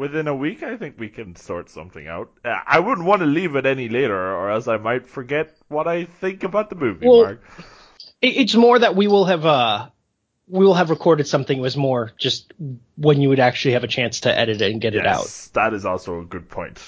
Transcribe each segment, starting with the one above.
within a week, I think we can sort something out. I wouldn't want to leave it any later, or else I might forget what I think about the movie. Well, Mark. It's more that we will have uh we will have recorded something. It was more just when you would actually have a chance to edit it and get it out. That is also a good point.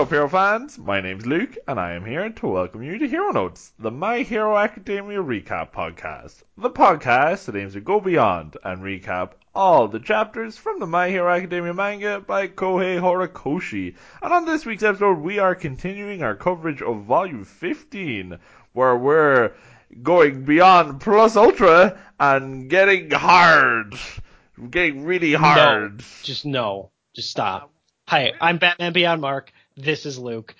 Up, Hero fans? My name's Luke, and I am here to welcome you to Hero Notes, the My Hero Academia recap podcast. The podcast that aims to go beyond and recap all the chapters from the My Hero Academia manga by Kohei Horikoshi. And on this week's episode, we are continuing our coverage of Volume 15, where we're going beyond Plus Ultra and getting hard. Getting really hard. No, just no. Just stop. Hi, I'm Batman Beyond Mark. This is Luke.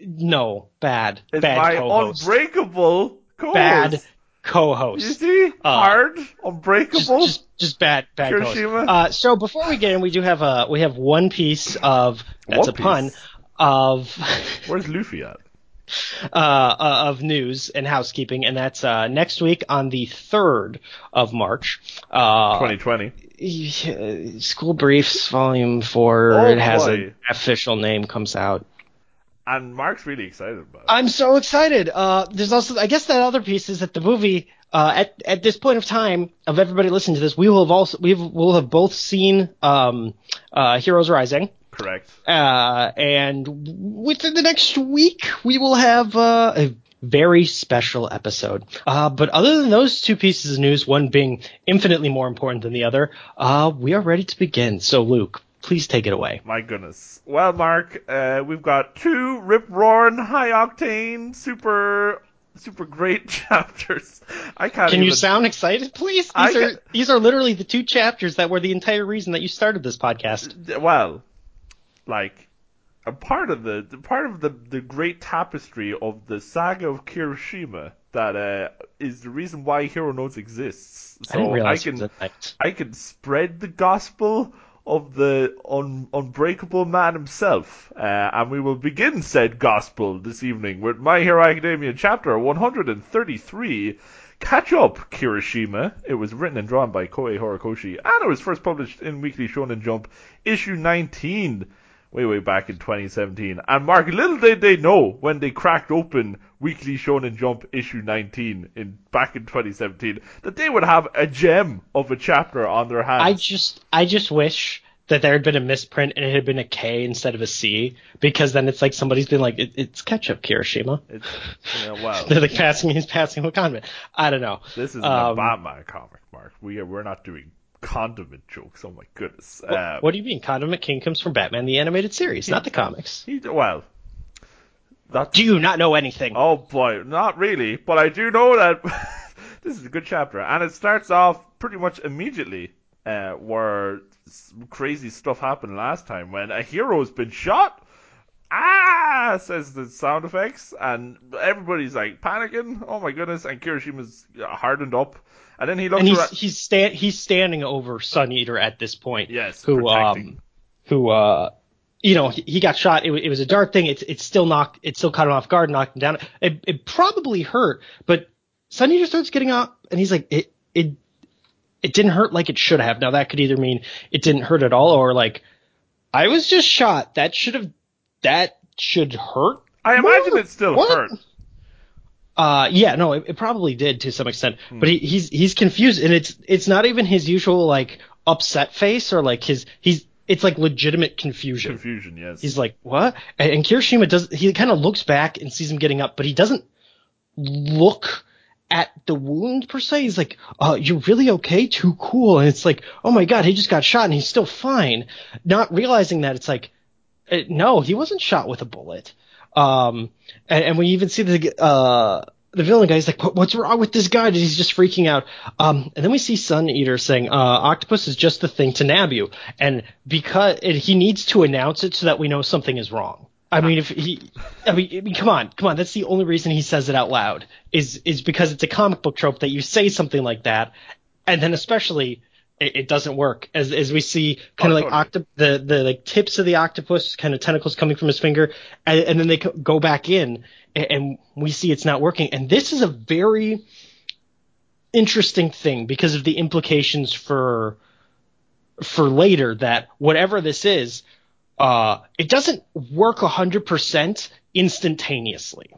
No, bad. It's bad my co-host. unbreakable co-host. bad co-host. You see? Uh, Hard, unbreakable. just, just bad, bad co-host. Uh, so before we get in, we do have a we have one piece of that's One a pun Piece? of Where's Luffy at? uh, uh, of news and housekeeping, and that's uh, next week on the third of March. Uh, 2020. Yeah, School Briefs Volume Four. Oh, it has boy. an official name comes out. And Mark's really excited about it. I'm so excited. Uh, there's also, I guess, that other piece is that the movie. Uh, at at this point of time of everybody listening to this, we will have also we will have both seen um, uh, Heroes Rising. Correct. Uh, and within the next week, we will have uh, a very special episode. Uh, but other than those two pieces of news, one being infinitely more important than the other, uh, we are ready to begin. So, Luke, please take it away. My goodness. Well, Mark, uh, we've got two rip roaring, high octane, super, super great chapters. I can't Can even. you sound excited, please? These I are can- these are literally the two chapters that were the entire reason that you started this podcast. well, like a part of the, part of the the great tapestry of the saga of Kirishima that uh, is the reason why Hero Notes exists. So I I can. I can spread the gospel of the un- unbreakable man himself, uh, and we will begin said gospel this evening with My Hero Academia chapter 133. Catch Up Kirishima. It was written and drawn by Kohei Horikoshi, and it was first published in Weekly Shonen Jump, issue 19, way, way back in 2017. And Mark, little did they know when they cracked open Weekly Shonen Jump, issue 19, in back in 2017, that they would have a gem of a chapter on their hands. I just I just wish that there had been a misprint and it had been a K instead of a C because then it's like somebody's been like it, it's ketchup Kirishima. It's, you know, well, They're like passing he's passing a condiment. I don't know. this is Um, a Batman comic, Mark. We are, we're not doing condiment jokes. Oh my goodness. Uh, What do you mean? Condiment King comes from Batman the animated series, not the comics. he, well, that's Do you not know anything? Oh boy, not really, but I do know that this is a good chapter, and it starts off pretty much immediately uh, where crazy stuff happened last time when a hero's been shot. Ah, says the sound effects, and everybody's like panicking. Oh my goodness! And Kirishima's hardened up, and then he looks and he's around. he's sta- he's standing over Sun Eater at this point. Yes, who protecting. um who uh you know he, he got shot. It, it was a dark thing. It's it's still knocked. It still caught him off guard, knocked him down. It it probably hurt, but Sun Eater starts getting up, and he's like it it it didn't hurt like it should have. Now that could either mean it didn't hurt at all, or like I was just shot. That should have that should hurt. I imagine more? it still What? hurt. Uh, yeah, no, it, it probably did to some extent, but he, he's he's confused, and it's it's not even his usual like upset face or like his he's it's like legitimate confusion. Confusion, yes. He's like, what? And, and Kirishima does he kind of looks back and sees him getting up, but he doesn't look at the wound per se. He's like, uh, you're really okay? Too cool. And it's like, oh my god, he just got shot and he's still fine. Not realizing that it's like, uh, no, he wasn't shot with a bullet. Um, and, and we even see the, uh, the villain guy's like, "What- what's wrong with this guy? He's just freaking out. Um, and then we see Sun Eater saying, uh, octopus is just the thing to nab you. And because he needs to announce it so that we know something is wrong. I mean, if he, I mean, I mean, come on, come on. That's the only reason he says it out loud is, is because it's a comic book trope that you say something like that. And then especially it, it doesn't work as, as we see kind Oh, of like totally. octop, the, the like tips of the octopus kind of tentacles coming from his finger and, and then they co- go back in and, and we see it's not working. And this is a very interesting thing because of the implications for, for later that whatever this is, uh, it doesn't work 100% instantaneously.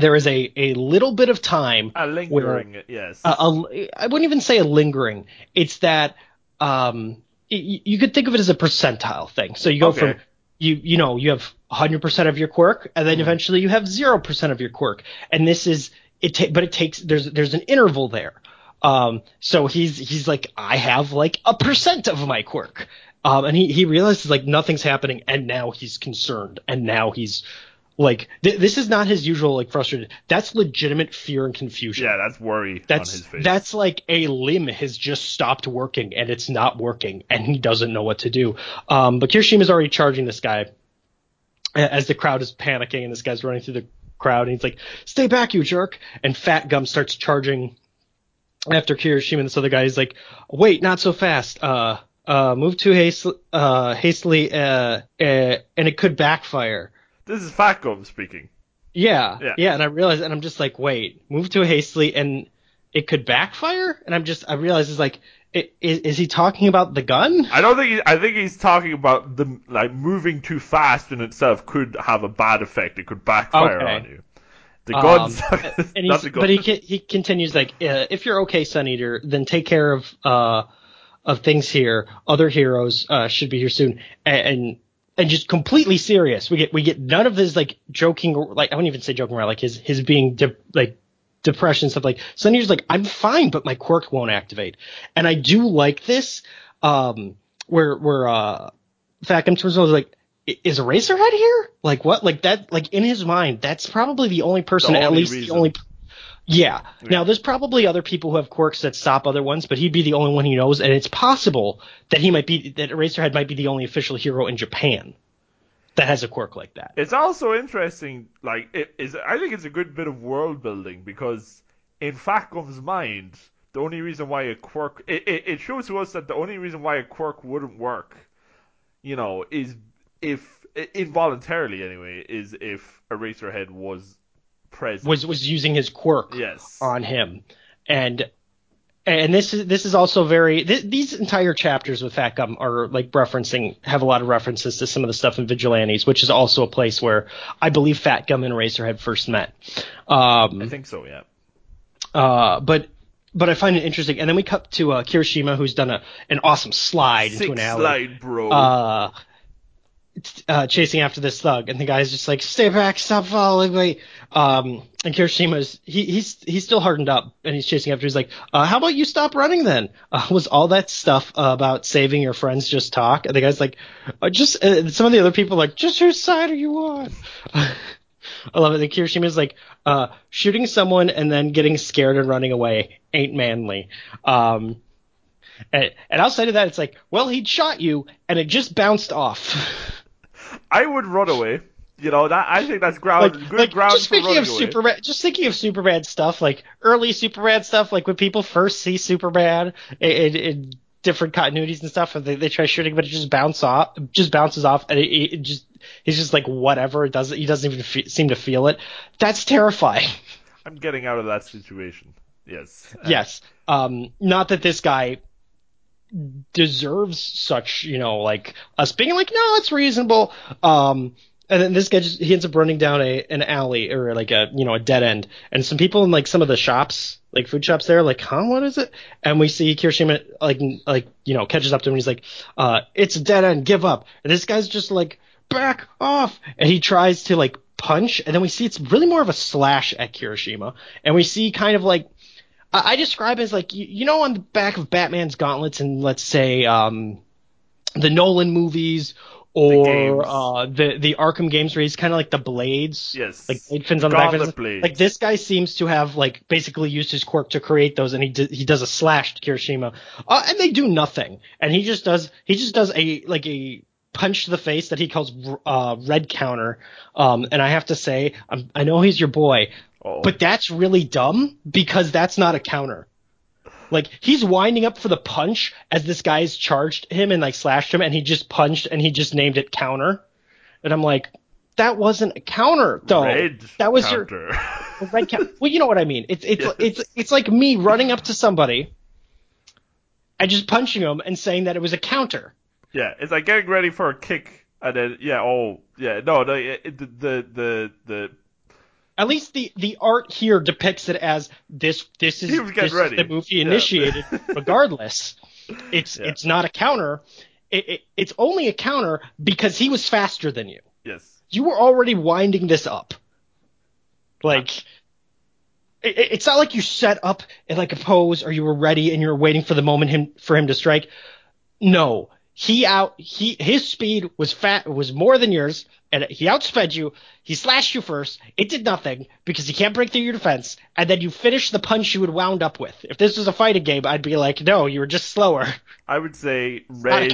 There is a, a little bit of time A lingering, yes. a, a, I wouldn't even say a lingering. It's that um, y- you could think of it as a percentile thing. So you go Okay. from you you know you have 100% of your quirk, and Mm-hmm. then eventually you have 0% of your quirk. And this is it. Ta- but it takes there's there's an interval there. Um, so he's he's like I have like a percent of my quirk. Um, and he he realizes like nothing's happening, and now he's concerned, and now he's like th- this is not his usual like frustrated. That's legitimate fear and confusion. yeah, that's worry That's on his face. that's like a limb has just stopped working and it's not working and he doesn't know what to do. Um, but is already charging this guy as the crowd is panicking and this guy's running through the crowd and he's like, "Stay back, you jerk!" And Fat Gum starts charging after Kirishima. And this other guy is like, "Wait, not so fast. Uh, uh, move too hastily, uh, hastily, uh, uh, and it could backfire." This is Fat Gum speaking. Yeah, Yeah. yeah, and I realized, and I'm just like, wait, move too hastily, and it could backfire. And I'm just, I realize it's like, i- is, is he talking about the gun? I don't think he, I think he's talking about the like moving too fast in itself could have a bad effect. It could backfire Okay. on you. The guns, Um, and not the gun. but he he continues like, uh, if you're okay, Sun Eater, then take care of uh of things here. Other heroes uh should be here soon, and. and and just completely serious. We get we get none of this like joking like I wouldn't even say joking around like his his being de- like depression stuff like Eater's like I'm fine but my quirk won't activate. And I do like this um where where uh Fat Gum over like "I- is Eraserhead here? Like what? Like that like in his mind that's probably the only person The at least reason. the only yeah. Now there's probably other people who have quirks that stop other ones, but he'd be the only one he knows, and it's possible that he might be that Eraserhead might be the only official hero in Japan that has a quirk like that. It's also interesting, like it is. I think it's a good bit of world building because in Fat Gum's mind, the only reason why a quirk it, it, it shows to us that the only reason why a quirk wouldn't work, you know, is if involuntarily anyway, is if Eraserhead was present. Was was using his quirk yes. on him, and and this is this is also very th- these entire chapters with Fat Gum are like referencing have a lot of references to some of the stuff in Vigilantes, which is also a place where I believe Fat Gum and Eraserhead first met. Um, I think so. Yeah. Uh, but but I find it interesting. And then we cut to uh, Kirishima, who's done a an awesome slide into an alley, slide, bro. uh, uh, chasing after this thug, and the guy's just like, "Stay back, stop following me." Um, and Kirishima's he, he's he's still hardened up, and he's chasing after. He's like, uh, "How about you stop running then?" Uh, was all that stuff about saving your friends just talk? And the guy's like, uh, "Just." Uh, some of the other people like, "Just whose side are you on?" I love it. The Kirishima's like, uh, shooting someone and then getting scared and running away ain't manly. Um, and, and outside of that, it's like, well, he'd shot you and it just bounced off. I would run away. You know that I think that's ground like, good like ground just for thinking running of away. Superman, just thinking of Superman stuff, like early Superman stuff, like when people first see Superman in, in, in different continuities and stuff, and they, they try shooting, but it just bounce off, just bounces off, and it, it just he's just like whatever. It doesn't he doesn't even fe- seem to feel it. That's terrifying. I'm getting out of that situation. Yes. Yes. Um, not that this guy deserves such, you know, like us being like, no, it's reasonable. Um, and then this guy just he ends up running down a an alley or like a you know a dead end, and some people in like some of the shops, like food shops, there, like, huh, what is it? And we see Kirishima like like you know catches up to him, and he's like, uh, it's a dead end, give up. And this guy's just like, back off, and he tries to like punch, and then we see it's really more of a slash at Kirishima, and we see kind of like I I describe it as like you, you know on the back of Batman's gauntlets and let's say um, the Nolan movies or games. uh, the the Arkham games where he's kind of like the blades, Yes. like blade fins on the back. of Gauntlet his- blades. Like this guy seems to have like basically used his quirk to create those, and he d- he does a slash to Kirishima, uh, and they do nothing, and he just does he just does a like a punch to the face that he calls uh, red counter, um, and I have to say I'm, I know he's your boy, Oh. but that's really dumb because that's not a counter. Like he's winding up for the punch as this guy's charged him and like slashed him, and he just punched and he just named it counter, and I'm like, that wasn't a counter though. Red that was your counter. a red counter. Well, you know what I mean. It's it's Yes. it's it's like me running up to somebody and just punching him and saying that it was a counter. yeah, it's like getting ready for a kick, and then yeah, oh yeah, no, no, it, the the the At least the the art here depicts it as this this is He was getting this ready. is the move he Yeah. initiated. regardless, it's Yeah. it's not a counter. It, it, it's only a counter because he was faster than you. yes, You were already winding this up. Like it, it- it's not like you set up in like a pose or you were ready and you were waiting for the moment him for him to strike. No, he out he his speed was fat was more than yours and he outsped you. He slashed you first. It did nothing because he can't break through your defense. And then you finish the punch you would wound up with. If this was a fighting game, I'd be like, no, you were just slower. I would say red,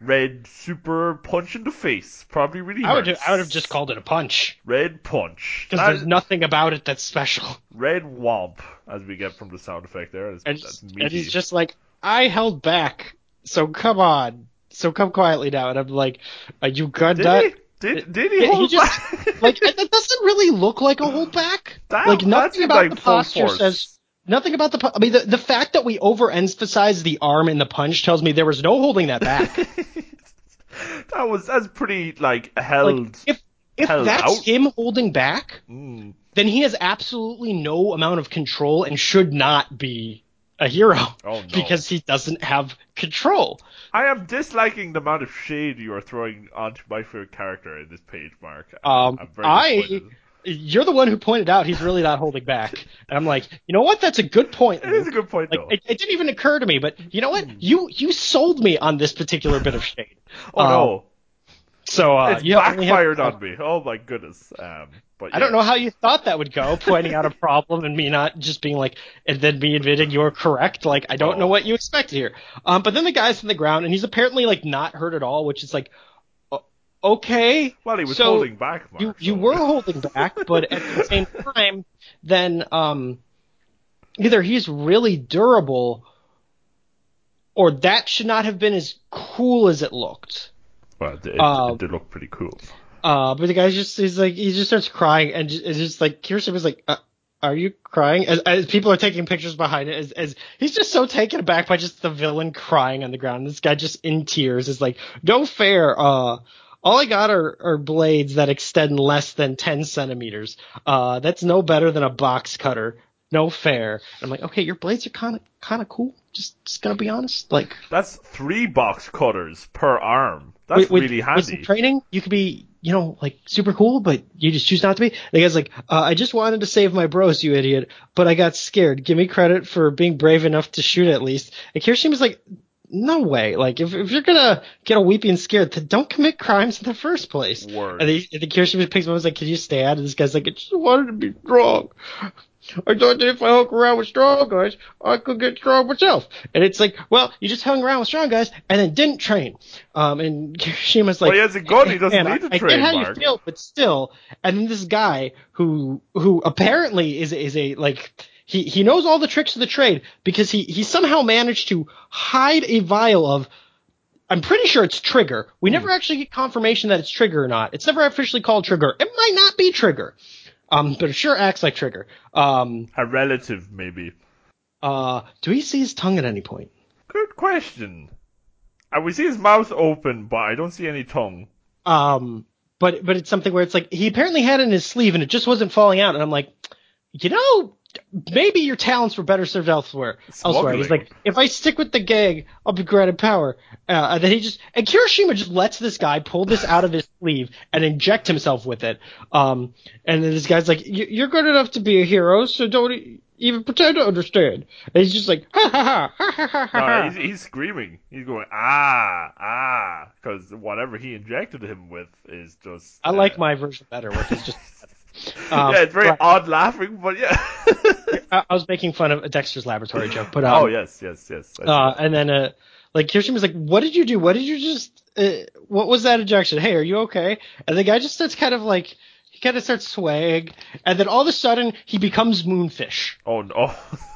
red super punch in the face probably really I would hurts. I would have just called it a punch red punch. because there's nothing about it that's special. red womp, as we get from the sound effect there. That's, and, that's and he's just like, I held back, so come on, so come quietly now. And I'm like, are you gunned up? Did, did he Yeah, he hold just- back? Like that doesn't really look like a holdback. That- like nothing about like the posture force. says nothing about the. I mean, the, the fact that we overemphasize the arm in the punch tells me there was no holding that back. that was that's pretty like held. like if if held that's out. him holding back, Mm. then he has absolutely no amount of control and should not be a hero Oh, no. because he doesn't have control. I am disliking the amount of shade you are throwing onto my favorite character in this page, Mark. Um, I you're the one who pointed out he's really not holding back. And I'm like, you know what? That's a good point. It is a good point, Like, though. it, it didn't even occur to me, but you know what? You you sold me on this particular bit of shade. oh no, So uh, it's you only have- backfired on me. Oh my goodness. Um, but I don't know how you thought that would go, pointing out a problem and me not just being like, and then me admitting you're correct. Like, I don't Oh. know what you expected here. Um, but then the guy's on the ground and he's apparently like not hurt at all, which is like, okay. Well, he was So, holding back, Mark. you you so- were holding back, but at the same time, then um, either he's really durable, or that should not have been as cool as it looked. Well, it, it, uh, it did look pretty cool. Uh, but the guy just he's like he just starts crying and just, it's just like Kirsten was like, uh, "Are you crying?" As, as people are taking pictures behind it, as, as he's just so taken aback by just the villain crying on the ground. This guy just in tears is like, "No fair." Uh, all I got are, are blades that extend less than 10 centimeters. Uh, that's no better than a box cutter. No fair. I'm like, okay, your blades are kind of kind of cool. Just just gonna be honest. Like, That's three box cutters per arm. That's with, with- really with handy. some training, you could be, you know, like super cool, but you just choose not to be. The guy's like, uh, I just wanted to save my bros, you idiot, but I got scared. Give me credit for being brave enough to shoot at least. And Kirishima's like, no way. Like, if, if you're gonna get a weeping scared, then don't commit crimes in the first place. Word. And the, and the Kirishima picks him up and is like, can you stand? And this guy's like, I just wanted to be strong. I thought that if I hung around with strong guys, I could get strong myself. And it's like, well, you just hung around with strong guys and then didn't train. Um, and Kirishima's like, Well, he has a gun, he doesn't "Man, need to I, I train, get how Mark." you feel, but still. And then this guy who who apparently is is a like he he knows all the tricks of the trade because he he somehow managed to hide a vial of I'm pretty sure it's Trigger. We never actually get confirmation that it's Trigger or not. It's never officially called Trigger. It might not be Trigger. Um, but it sure acts like Trigger. Um, A relative, maybe. uh, do we see his tongue at any point? Good question. I we see his mouth open, but I don't see any tongue. Um, but but it's something where it's like he apparently had it in his sleeve and it just wasn't falling out. And I'm like, you know, maybe your talents were better served elsewhere. Elsewhere. He's like, if I stick with the gag, I'll be granted power. Uh, and then he just and Kirishima just lets this guy pull this out of his sleeve and inject himself with it. Um, and then this guy's like, "You- you're good enough to be a hero, so don't. even pretend to understand. And he's just like, ha ha ha ha ha ha ha. No, he's, he's screaming. He's going ah ah because whatever he injected him with is just. I uh, like my version better, which is just. Um, yeah, it's very right. odd laughing, but yeah. I, I was making fun of a Dexter's Laboratory joke, but um, oh yes, yes, yes. Uh, and then, uh, like Kirishima's like, "What did you do? What did you just? Uh, what was that injection? Hey, are you okay?" And the guy just starts kind of like, he kind of starts swaying, and then all of a sudden he becomes Moonfish, oh no.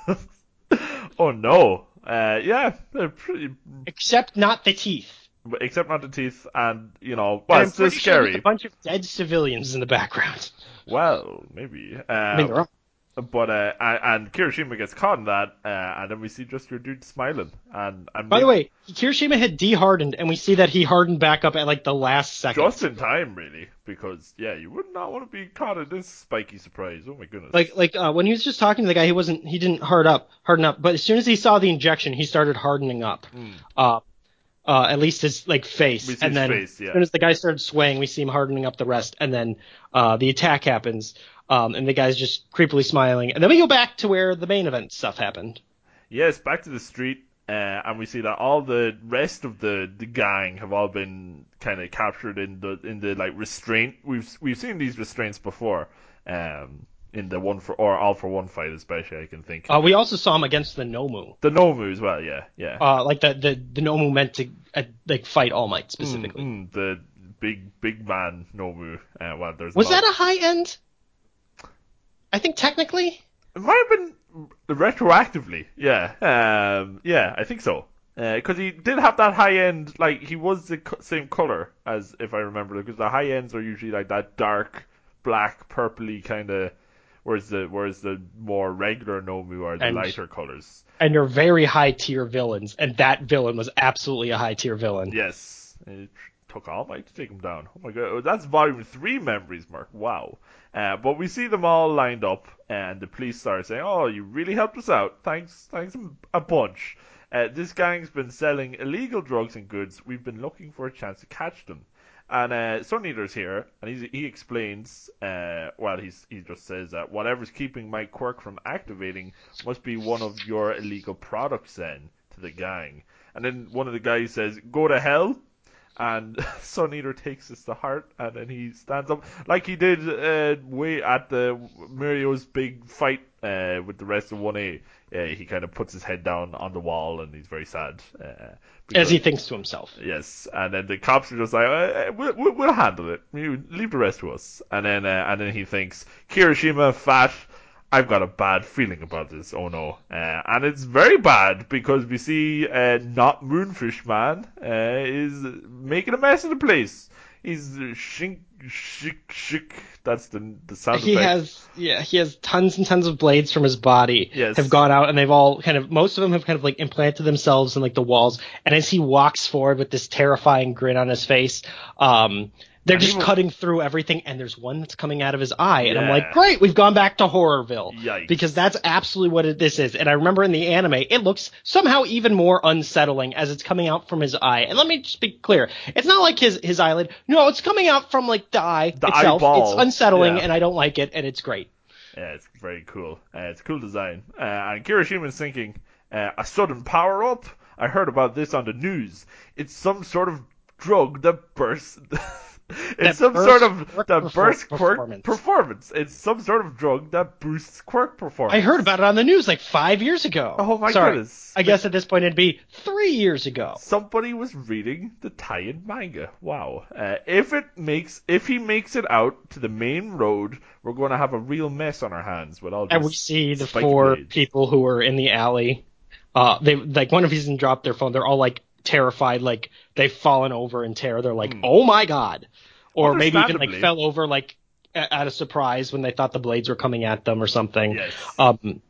oh no. Uh, yeah, they're pretty, except not the teeth. Except not the teeth, and you know, And well, I'm it's sure scary. a bunch of dead civilians in the background. Well, maybe. Uh, I mean, they're all- But uh, and, and Kirishima gets caught in that, uh, and then we see just your dude smiling. And, and By the way, Kirishima had de-hardened, and we see that he hardened back up at like the last second. just in time, really, because yeah, you would not want to be caught in this spiky surprise. Oh my goodness! like like uh, when he was just talking to the guy, he wasn't he didn't hard up harden up, but as soon as he saw the injection, he started hardening up. Uh, uh, at least his like face, and then face, yeah. as soon as the guy started swaying, we see him hardening up the rest, and then uh, the attack happens, um, and the guy's just creepily smiling, and then we go back to where the main event stuff happened. yes, back to the street, uh, and we see that all the rest of the, the gang have all been kind of captured in the in the like restraint. We've we've seen these restraints before, um, in the one for or all for one fight, especially I can think. Uh, we also saw him against the Nomu. the Nomu as well, yeah, yeah. Uh, like the, the the Nomu meant to uh, like fight All Might specifically. Mm, the big big man Nomu. Uh, well, there's Was that a high end? I think technically. It might have been retroactively. Yeah. Um. Yeah, I think so. Because he did have that high end, like he was the same color as if I remember, because the high ends are usually like that dark black, purpley kind of, whereas the whereas the more regular Nomu are the And- lighter colors. and they're very high tier villains, and that villain was absolutely a high tier villain. Yes, it took All Might to take him down. Oh my god, that's volume three memories, Mark. Wow. Uh, but we see them all lined up, and the police start saying, "Oh, you really helped us out. Thanks, thanks a bunch. Uh, this gang's been selling illegal drugs and goods. We've been looking for a chance to catch them." And uh, Sun Eater's here, and he explains, uh, well, he's, he just says that whatever's keeping my quirk from activating must be one of your illegal products then to the gang. And then one of the guys says, go to hell. And Sun Eater takes this to heart, and then he stands up like he did uh, way at the Mirio's big fight uh, with the rest of 1A. Uh, he kind of puts his head down on the wall, and he's very sad. Uh, As he thinks to himself. Yes, and then the cops are just like, uh, uh, we'll, we'll, we'll handle it. You leave the rest to us. And then, uh, and then he thinks, Kirishima, fat. I've got a bad feeling about this. Oh no, uh, and it's very bad because we see uh, not Moonfish Man uh, is making a mess of the place. He's shink, shik, shik. That's the the sound He effect. has yeah, he has tons and tons of blades from his body Yes. have gone out and they've all kind of most of them have kind of like implanted themselves in like the walls and as he walks forward with this terrifying grin on his face, um they're just cutting through everything and there's one that's coming out of his eye and I'm like, "Great, we've gone back to Horrorville." Yikes. Because that's absolutely what it, this is. And I remember in the anime, it looks somehow even more unsettling as it's coming out from his eye. And let me just be clear. It's not like his his eyelid. No, it's coming out from like the eye The itself. eyeball. It's unsettling Yeah. and I don't like it and it's great. Yeah, it's very cool. Uh, it's a cool design. Uh, and Kirishima's thinking, uh, a sudden power up? I heard about this on the news. It's some sort of drug that bursts. it's some sort of that bursts quirk performance. performance. It's some sort of drug that boosts quirk performance. I heard about it on the news like five years ago. Oh my Sorry. goodness. I guess at this point it'd be three years ago. Somebody was reading the tie-in manga. Wow. Uh, if it makes, if he makes it out to the main road, we're going to have a real mess on our hands with all. And we see the four blades. people who are in the alley. Uh, they like one of these and dropped their phone. They're all like terrified, like they've fallen over in terror. They're like, "Oh my god!" Or maybe even like. Fell over like a- at a surprise when they thought the blades were coming at them or something. Yes. Um,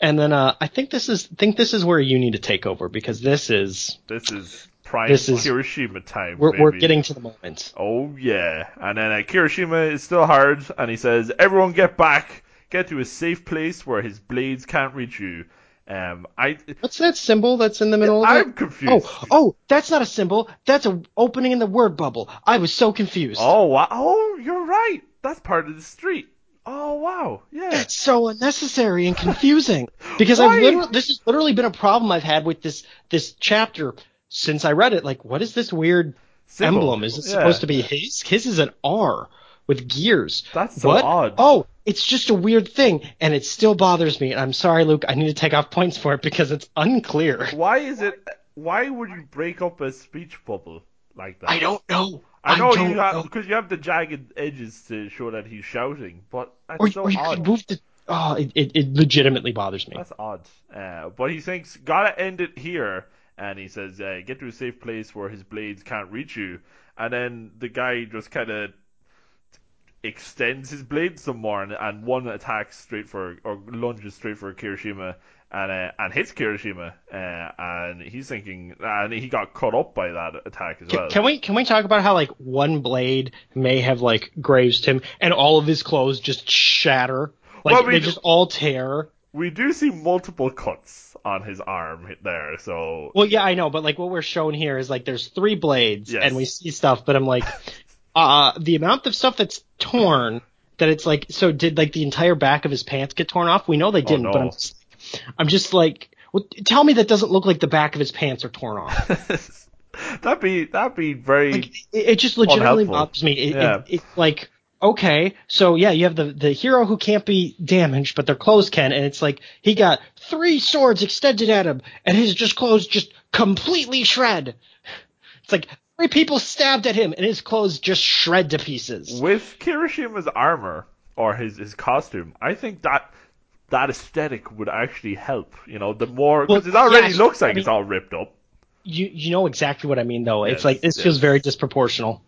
and then uh, I think this is think this is where you need to take over because this is This is prime This is- Kirishima time. we're we're getting to the moment. Oh yeah, and then uh, Kirishima is still hard, and he says, "Everyone get back, get to a safe place where his blades can't reach you." Um, I, What's that symbol that's in the middle of it? I'm confused. Oh, oh, that's not a symbol. That's a opening in the word bubble. I was so confused. Oh, wow. oh, you're right. That's part of the street. Oh wow, yeah. That's so unnecessary and confusing because? I've literally this has literally been a problem I've had with this this chapter since I read it. Like, what is this weird Symbol. emblem? Is it Yeah. supposed to be his? His is an R with gears. That's so what? odd. Oh, it's just a weird thing, and it still bothers me. And I'm sorry, Luke. I need to take off points for it because it's unclear. Why is it? Why would you break up a speech bubble like that? I don't know. I know don't you have know. because you have the jagged edges to show that he's shouting, but that's Or, so or you odd. could move the. Oh, it, it, it legitimately bothers me. That's odd. Uh, but he thinks gotta end it here, and he says uh, get to a safe place where his blades can't reach you. And then the guy just kind of extends his blade some more, and, and one attacks straight for or lunges straight for Kirishima. And, uh, and hits Kirishima, uh, and he's thinking, and he got caught up by that attack as Can, well. can we can we talk about how like one blade may have like grazed him and all of his clothes just shatter, like Well, we they just all tear. we do see multiple cuts on his arm there, so Well, yeah, I know, but like what we're shown here is like there's three blades Yes. and we see stuff, but I'm like, uh, the amount of stuff that's torn that it's like, so did like the entire back of his pants get torn off? We know they didn't, but I'm Oh, no. just, I'm just like, well, tell me that doesn't look like the back of his pants are torn off. that'd be that'd be very like it, it just legitimately Unhelpful. bothers me. It, Yeah. it like okay, so yeah, you have the the hero who can't be damaged, but their clothes can, and it's like he got three swords extended at him, and his just clothes just completely shred. It's like three people stabbed at him, and his clothes just shred to pieces. with Kirishima's armor or his his costume. I think that that aesthetic would actually help. You know, the more because Well, it already looks like I it's all ripped up. You you know exactly what I mean, though. Yes, it's like this yes. feels very disproportional.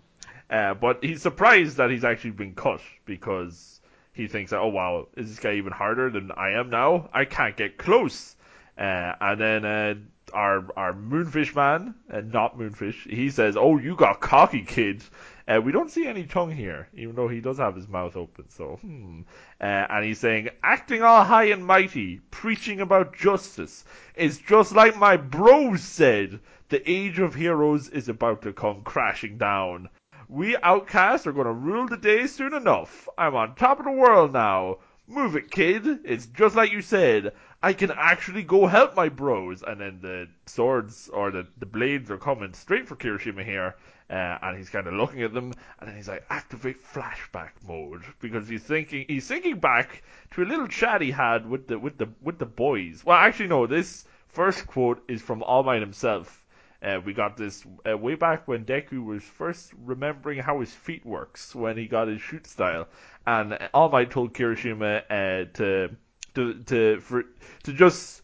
Uh, but he's surprised that he's actually been cut because he thinks that, oh wow, is this guy even harder than I am now? I can't get close. Uh, and then uh, our our moonfish man, uh, not moonfish, he says, oh you got cocky kid. Uh, we don't see any tongue here, even though he does have his mouth open. So, hmm. Uh, and he's saying, acting all high and mighty, preaching about justice, is just like my bros said. The age of heroes is about to come crashing down. We outcasts are gonna rule the day soon enough. I'm on top of the world now. Move it, kid. It's just like you said. I can actually go help my bros. And then the swords or the, the blades are coming straight for Kirishima here. Uh, and he's kind of looking at them, and then he's like, activate flashback mode because he's thinking he's thinking back to a little chat he had with the with the with the boys. Well, actually, no. This first quote is from All Might himself. Uh, we got this uh, way back when Deku was first remembering how his feet works when he got his shoot style, and All Might told Kirishima uh, to to to for, to just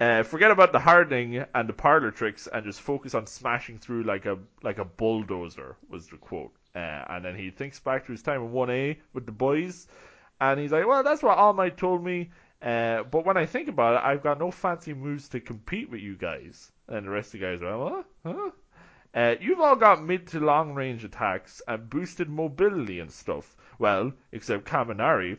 uh, forget about the hardening and the parlor tricks and just focus on smashing through like a like a bulldozer was the quote. Uh, and then he thinks back to his time in 1A with the boys, and he's like, well, that's what All Might told me. Uh, but when I think about it, I've got no fancy moves to compete with you guys. And the rest of the guys are like? Huh? Uh, you've all got mid to long range attacks and boosted mobility and stuff. Well, except Kaminari.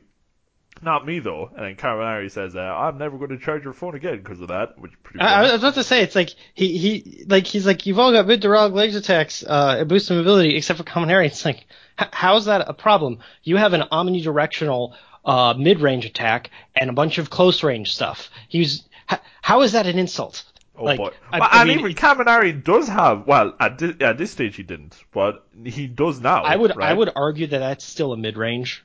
Not me though. And then Kaminari says, uh, "I'm never going to charge your phone again because of that," which is pretty. I, I was about to say it's like he he like he's like you've all got mid to wrong legs attacks, uh, and boosted mobility except for Kaminari. It's like h- how is that a problem? You have an omnidirectional uh, mid range attack and a bunch of close range stuff. He's h- how is that an insult? Oh like, boy! I- Well, I and even Kaminari does have. Well, at this, at this stage he didn't, but he does now. I would I would argue that that's still a mid range.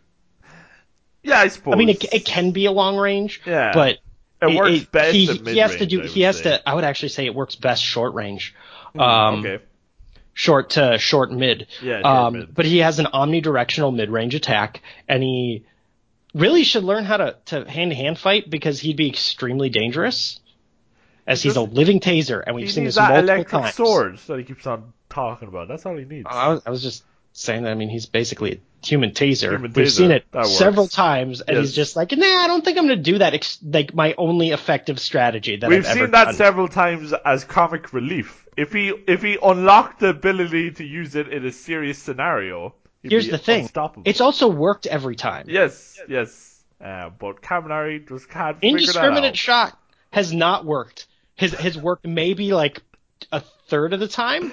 Yeah, I suppose. I mean, it, it can be a long range, Yeah. but It works best he, he has to do. He has say. to. I would actually say it works best short range. Um, okay. short to short mid. Yeah, short um, mid. But he has an omnidirectional mid range attack, and he really should learn how to to hand to hand fight because he'd be extremely dangerous. As he's a Just- living taser, and we've He seen needs this that multiple electric times. sword that he keeps on talking about. That's all he needs. I was, I was just saying that. I mean, he's basically a human taser. Human We've taser. seen it several times, and Yes. he's just like, "Nah, I don't think I'm going to do that." Ex- like my only effective strategy that We've I've ever seen that done. several times as comic relief. If he if he unlocked the ability to use it in a serious scenario, he'd Here's the thing: it's also worked every time. yes, yes. Uh, but Kaminari just can't indiscriminate shot has not worked. His his worked maybe like a third of the time.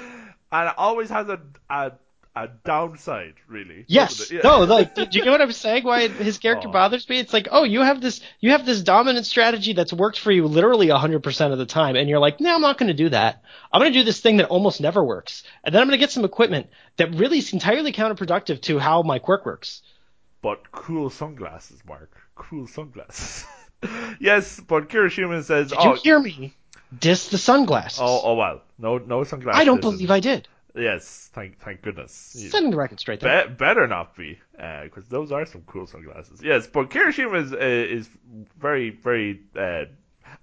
and it always has a, a a downside, really. Yes. Yeah. No, like, do you get what I'm saying? Why his character bothers me? It's like, oh, you have this, you have this dominant strategy that's worked for you literally 100% of the time, and you're like, no, I'm not going to do that. I'm going to do this thing that almost never works, and then I'm going to get some equipment that really is entirely counterproductive to how my quirk works. But cool sunglasses, Mark. Cool sunglasses. yes, but Kirishima says, Did oh, you hear me? Diss the sunglasses. oh, oh well, no, no sunglasses. I don't believe I did. Yes, thank, thank goodness. Setting the record straight there. Be- better not be, because those are some cool sunglasses. Yes, but Kirishima is uh, is very very uh,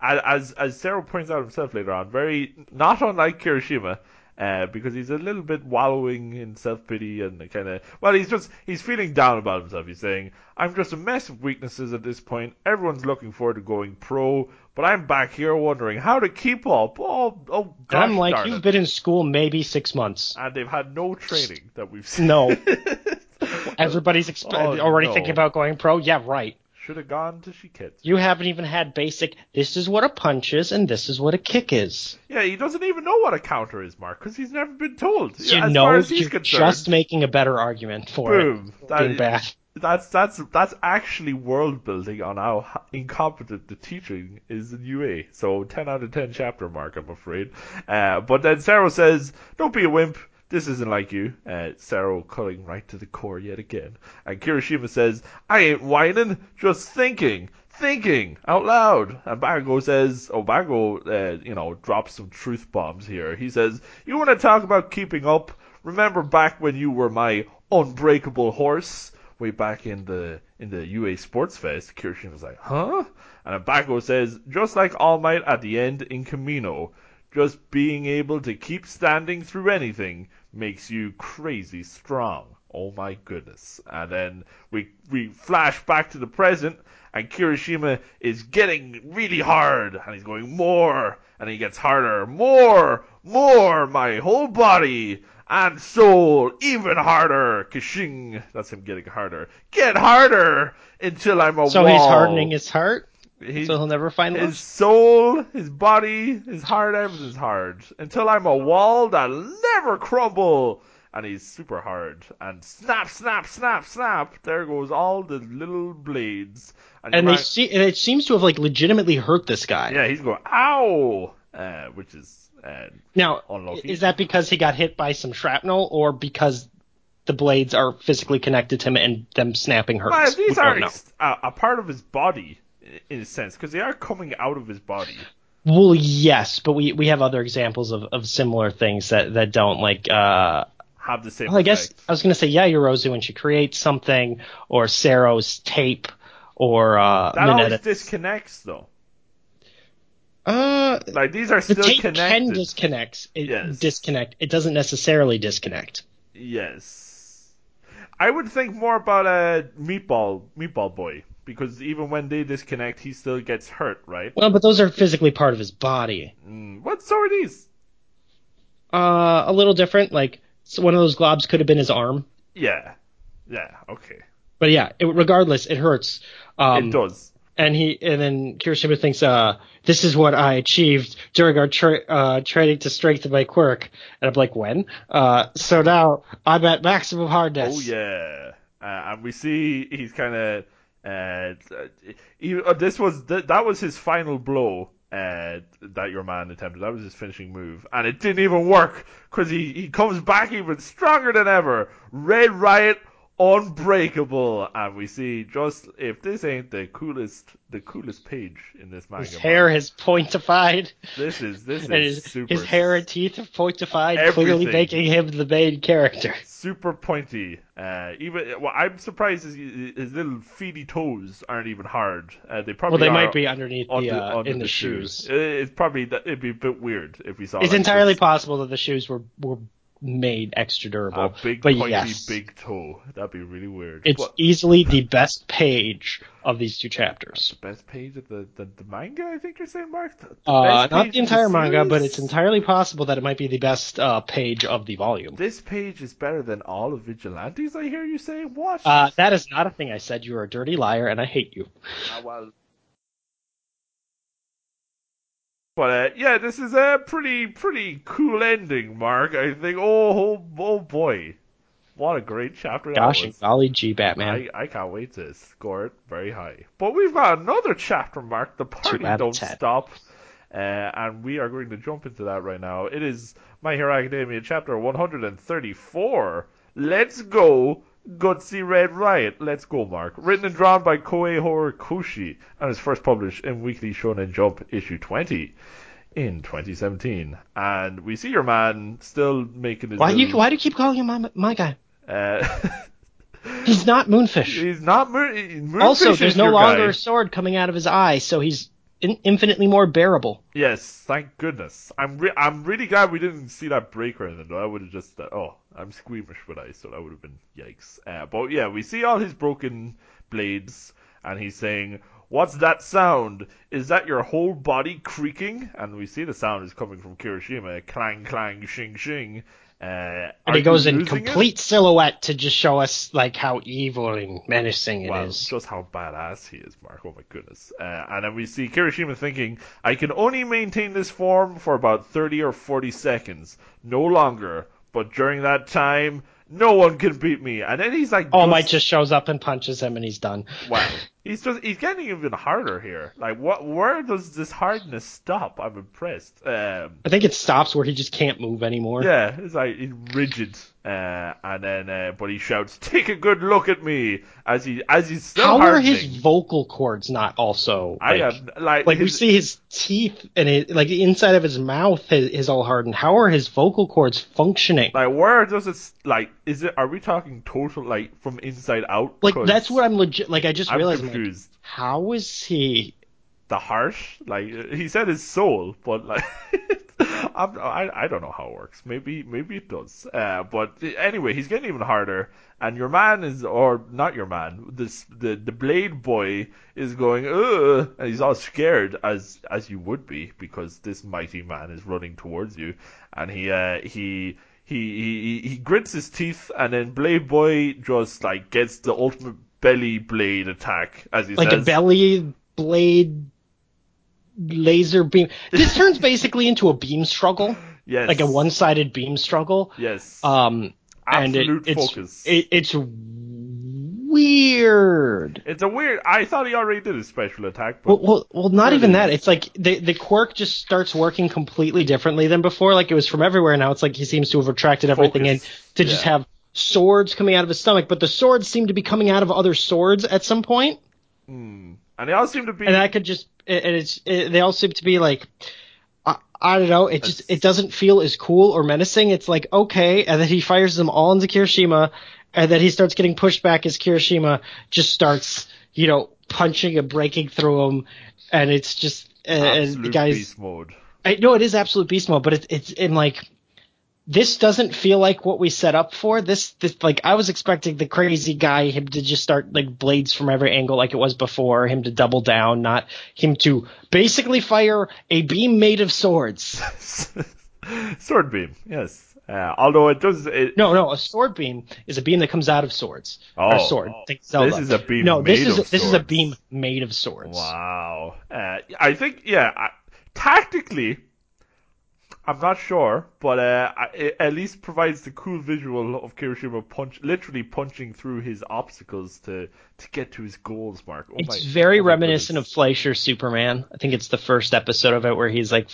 as as Sero points out himself later on, very not unlike Kirishima. Uh, because he's a little bit wallowing in self pity and kind of well, he's just he's feeling down about himself. He's saying, "I'm just a mess of weaknesses at this point. Everyone's looking forward to going pro, but I'm back here wondering how to keep up. Oh, oh, gosh I'm like, you've it. been in school maybe six months. and they've had no training that we've seen. No. Everybody's exp- Oh, already no. thinking about going pro. Yeah, right. Should have gone to Shiketsu. You haven't even had basic. This is what a punch is, and this is what a kick is. Yeah, he doesn't even know what a counter is, Mark, because he's never been told. You as know, far as he's concerned, just making a better argument for boom. it That being bad. That's that's that's actually world building on how incompetent the teaching is in UA. So ten out of ten chapter mark, I'm afraid. Uh, but then Sero says, "Don't be a wimp. This isn't like you." Uh, Sero cutting right to the core yet again. And Kirishima says, "I ain't whining, just thinking." Thinking out loud, and Bakugo says, "Oh, Bakugo, uh, you know, drops some truth bombs here." He says, "You want to talk about keeping up? Remember back when you were my unbreakable horse?" way back in the in the UA Sports Fest, Kirishima was like, huh? And Abago says, just like All Might at the end in Kamino, just being able to keep standing through anything makes you crazy strong. Oh my goodness. And then we we flash back to the present and Kirishima is getting really hard and he's going more and he gets harder. More, more, my whole body and soul even harder. Kishing. That's him getting harder. Get harder until I'm a So wall. he's hardening his heart, He- so he'll never find his love. soul, his body, his heart, everything's hard. Until I'm a wall that'll never crumble. And he's super hard. And snap, snap, snap, snap. There goes all the little blades. And you're they right- see, and it seems to have like legitimately hurt this guy. yeah, he's going, ow! Uh, which is, uh, Now, Unlucky. is that because he got hit by some shrapnel, or because the blades are physically connected to him and them snapping hurts? well, these are ex- a, a part of his body, in a sense, because they are coming out of his body. Well, yes, but we, we have other examples of, of similar things that, that don't like. Uh, Have the same well, I guess. I was going to say Yaoyorozu when she creates something, or Sero's tape, or uh, That always disconnects, though. Uh, Like, these are the still tape connected. can disconnect. It, Yes. Disconnect. It doesn't necessarily disconnect. Yes. I would think more about a meatball meatball boy because even when they disconnect, he still gets hurt, right? Well, but those are physically part of his body. Mm, what so are these? Uh, a little different. Like so one of those globs could have been his arm. Yeah, yeah, okay, But yeah, it, regardless, it hurts. Um, it does. and he and then Kirishima thinks, uh, this is what I achieved during our tra- uh, training to strengthen my quirk. And I'm like, when? Uh, so now I'm at maximum hardness. Oh yeah, uh, and we see he's kind of. Uh, he, uh, this was th- that was his final blow uh, that your man attempted. That was his finishing move, and it didn't even work because he, he comes back even stronger than ever. Red Riot unbreakable, and we see just if this ain't the coolest the coolest page in this manga. His hair has pointified, This is this is his, super his hair and teeth have pointified, clearly making him the main character. super pointy. Uh, even well, I'm surprised his, his little feety toes aren't even hard. Uh, they probably Well, they are might be underneath under, the uh, under in the, shoe. shoes. Uh, It's probably that it'd be a bit weird if we saw. It's entirely possible that the shoes were were made extra durable. a big but pointy yes, big toe. That'd be really weird. it's easily the best page of these two chapters. the best page of the, the, the manga. I think you're saying, Mark. The, the Uh, not the entire manga, but it's entirely possible that it might be the best uh, page of the volume. This page is better than all of Vigilantes. I hear you say. What? Uh, that is not a thing I said. You are a dirty liar, and I hate you. Ah, well. But uh, yeah, this is a pretty pretty cool ending, Mark. I think. Oh, oh, oh boy. What a great chapter Gosh, that and was. golly gee, Batman. I, I can't wait to score it very high. But we've got another chapter, Mark. The party don't stop. Uh, and we are going to jump into that right now. It is My Hero Academia chapter 134. Let's go, Gutsy Red Riot. Let's go, Mark. Written and drawn by Kohei Horikoshi and is first published in Weekly Shonen Jump issue 20 in 2017. And we see your man still making his why do you why do you keep calling him my, my guy? uh, He's not Moonfish. He's not Moon. Moonfish also, there's no longer guy. a sword coming out of his eye, so he's in- infinitely more bearable. Yes, thank goodness. I'm re- I'm really glad we didn't see that break or anything. Though I would have just uh, oh, I'm squeamish with ice, so that would have been yikes. Uh, but yeah, we see all his broken blades, and he's saying, "What's that sound? Is that your whole body creaking?" And we see the sound is coming from Kirishima, clang clang, shing shing. Uh, And he goes in losing it? complete silhouette to just show us like how evil and menacing it is. Well, just how badass he is, Mark. Oh my goodness. Uh, and then we see Kirishima thinking, I can only maintain this form for about 30 or 40 seconds, no longer. But during that time, no one can beat me. And then he's like, All just- Might just shows up and punches him, and he's done. Wow. He's just he's getting even harder here. Like what where does this hardness stop? I'm impressed. Um I think it stops where he just can't move anymore. yeah, it's like he's rigid. Uh and then uh but he shouts, Take a good look at me as he as he's still How are his vocal cords not also? I like, have like like we see his teeth and it, like the inside of his mouth is, is all hardened. How are his vocal cords functioning? Like where does it s- like? Is it? Are we talking total like from inside out? Like, that's what I'm legit. Like I just I'm realized. Like, confused. how is he? The heart, like he said, his soul, but like I'm, I I don't know how it works. Maybe maybe it does. Uh, but anyway, he's getting even harder, and your man is, or not your man, this the the blade boy is going, ugh, and he's all scared as as you would be because this mighty man is running towards you, and he uh he. He, he he grits his teeth and then Blade Boy just like gets the ultimate belly blade attack as he Like says. a belly blade laser beam. This turns basically into a beam struggle, yes. like a one-sided beam struggle. Yes. Um, and it, it's focus. it, it's weird. It's a weird. I thought he already did a special attack, Well, but well, well, not even is. that. It's like the the quirk just starts working completely differently than before. Like it was from everywhere. Now it's like he seems to have retracted everything in Focus. to just Yeah. have swords coming out of his stomach. But the swords seem to be coming out of other swords at some point, and they all seem to be. and I could just and it's it, they all seem to be like. I, I don't know. It just it doesn't feel as cool or menacing. It's like okay, and then he fires them all into Kirishima, and then he starts getting pushed back as Kirishima just starts, you know, punching and breaking through him, and it's just uh, and the guys. beast mode. I know it is absolute beast mode, but it's it's in like this doesn't feel like what we set up for. This this like I was expecting the crazy guy him to just start like blades from every angle like it was before, him to double down, not him to basically fire a beam made of swords. Sword beam, yes. Uh, although it does. It, No, no, a sword beam is a beam that comes out of swords. or Oh, sword. oh. This is a beam No, this made is this is a swords. beam made of swords. Wow. Uh, I think yeah. I, tactically, I'm not sure, but uh, it at least provides the cool visual of Kirishima punch, literally punching through his obstacles to to get to his goals. Mark. Oh It's my- very oh reminiscent goodness. of Fleischer's Superman. I think it's the first episode of it where he's like,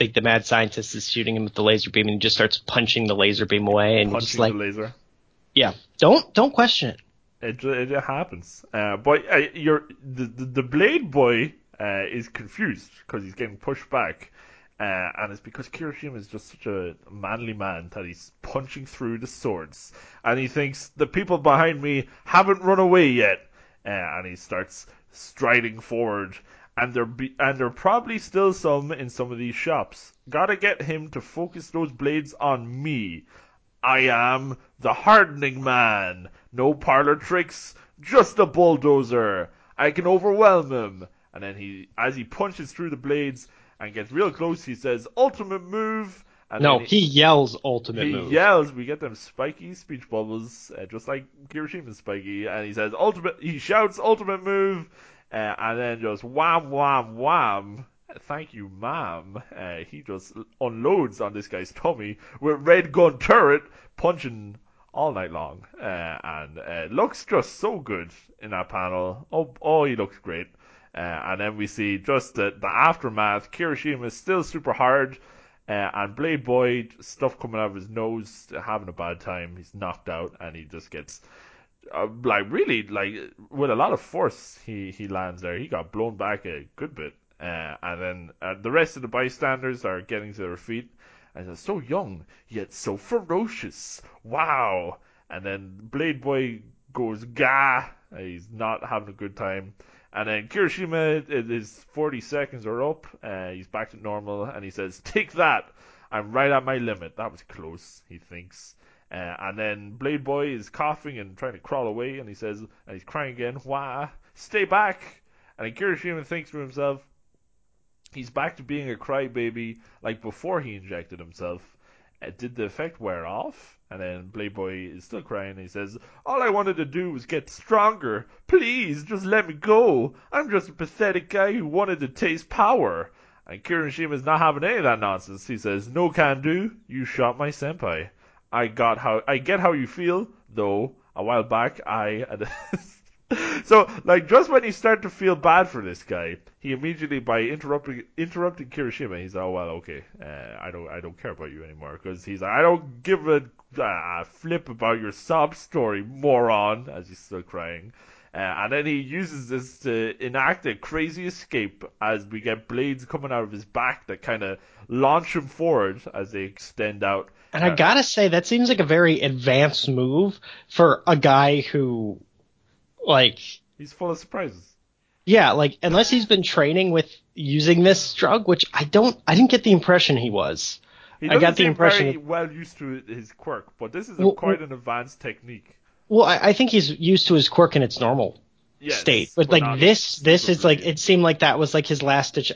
like the mad scientist is shooting him with the laser beam and he just starts punching the laser beam away and punching just like, the laser. yeah, don't don't question it. It ju- it happens. Uh, but uh, you're the, the the blade boy uh, is confused because he's getting pushed back, uh, and it's because Kirishima is just such a manly man that he's punching through the swords, and he thinks the people behind me haven't run away yet, uh, and he starts striding forward. And there be and there are probably still some in some of these shops. Gotta get him to focus those blades on me. I am the hardening man. No parlor tricks, just a bulldozer. I can overwhelm him. And then he, as he punches through the blades and gets real close, he says, "Ultimate move." And No, then he yells ultimate he move. yells. We get them spiky speech bubbles, uh, just like Kirishima's spiky. And he says, "Ultimate." He shouts, "Ultimate move," uh, and then just wham, wham, wham. Thank you, ma'am. Uh, he just unloads on this guy's tummy with Red Gauntlet, punching all night long, uh, and uh, looks just so good in that panel. Oh, oh, he looks great. Uh, and then we see just the, the aftermath. Kirishima is still super hard, uh, and Blade Boy stuff coming out of his nose, having a bad time. He's knocked out, and he just gets uh, like really like with a lot of force. He he lands there. He got blown back a good bit, uh, and then uh, the rest of the bystanders are getting to their feet. And it's so young yet so ferocious. Wow! And then Blade Boy goes gah. He's not having a good time. And then Kirishima, his 40 seconds are up. Uh, he's back to normal, and he says, "Take that! I'm right at my limit." That was close, he thinks. Uh, and then Blade Boy is coughing and trying to crawl away, and he says, and he's crying again, "Why? Stay back!" And then Kirishima thinks to himself, he's back to being a crybaby like before he injected himself. Did the effect wear off? And then Blade Boy is still crying. He says, All I wanted to do was get stronger. Please, just let me go. I'm just a pathetic guy who wanted to taste power. And Kirishima's not having any of that nonsense. He says, No can do. You shot my senpai. I got how I get how you feel, though. A while back, I so like just when you start to feel bad for this guy, he immediately by interrupting interrupting Kirishima, he's like, oh well, okay, uh, I don't I don't care about you anymore because he's like, I don't give a uh, flip about your sob story, moron, as he's still crying. Uh, and then he uses this to enact a crazy escape as we get blades coming out of his back that kind of launch him forward as they extend out. And I gotta say, that seems like a very advanced move for a guy who like he's full of surprises. Yeah, like unless he's been training with using this drug, which I don't, I didn't get the impression he was. He I got the impression very well used to his quirk, but this is a, well, quite an advanced technique. Well, I, I, think he's used to his quirk in its normal yes, state, but, like this, this is like it seemed like that was like his last ditch.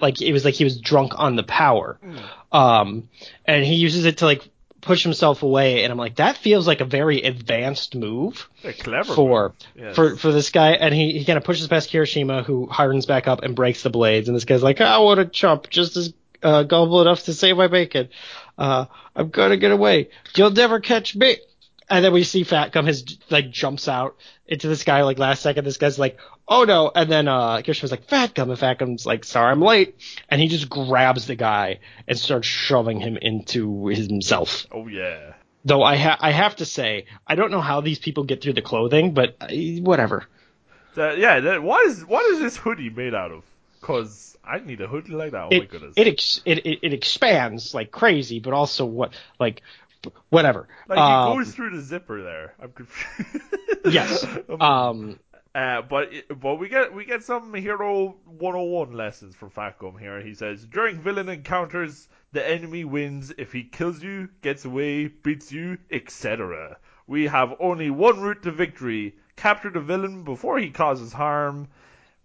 Like it was like he was drunk on the power, mm. um, and he uses it to like push himself away, and I'm like, that feels like a very advanced move clever for yes. for for this guy. And he, he kind of pushes past Kirishima, who hardens back up and breaks the blades. And this guy's like, I want a chump, just as uh, gullible enough to save my bacon. Uh, I'm gonna get away. You'll never catch me. And then we see Fat Gum his like jumps out into this guy like last second. This guy's like, oh no. And then uh was like, Fat Gum, and Fat Gum's like, sorry, I'm late. And he just grabs the guy and starts shoving him into himself. Oh yeah. Though I ha- I have to say, I don't know how these people get through the clothing, but uh, whatever. That, yeah, that, what is what is this hoodie made out of? Cause I need a hoodie like that. Oh it, my goodness. It, ex- it it it expands like crazy, but also what like whatever. Like um, goes through the zipper there. I'm confused. yes. Um. Uh, but but we get we get some hero 101 lessons from Fat Gum here. He says during villain encounters, the enemy wins if he kills you, gets away, beats you, etc. We have only one route to victory: capture the villain before he causes harm.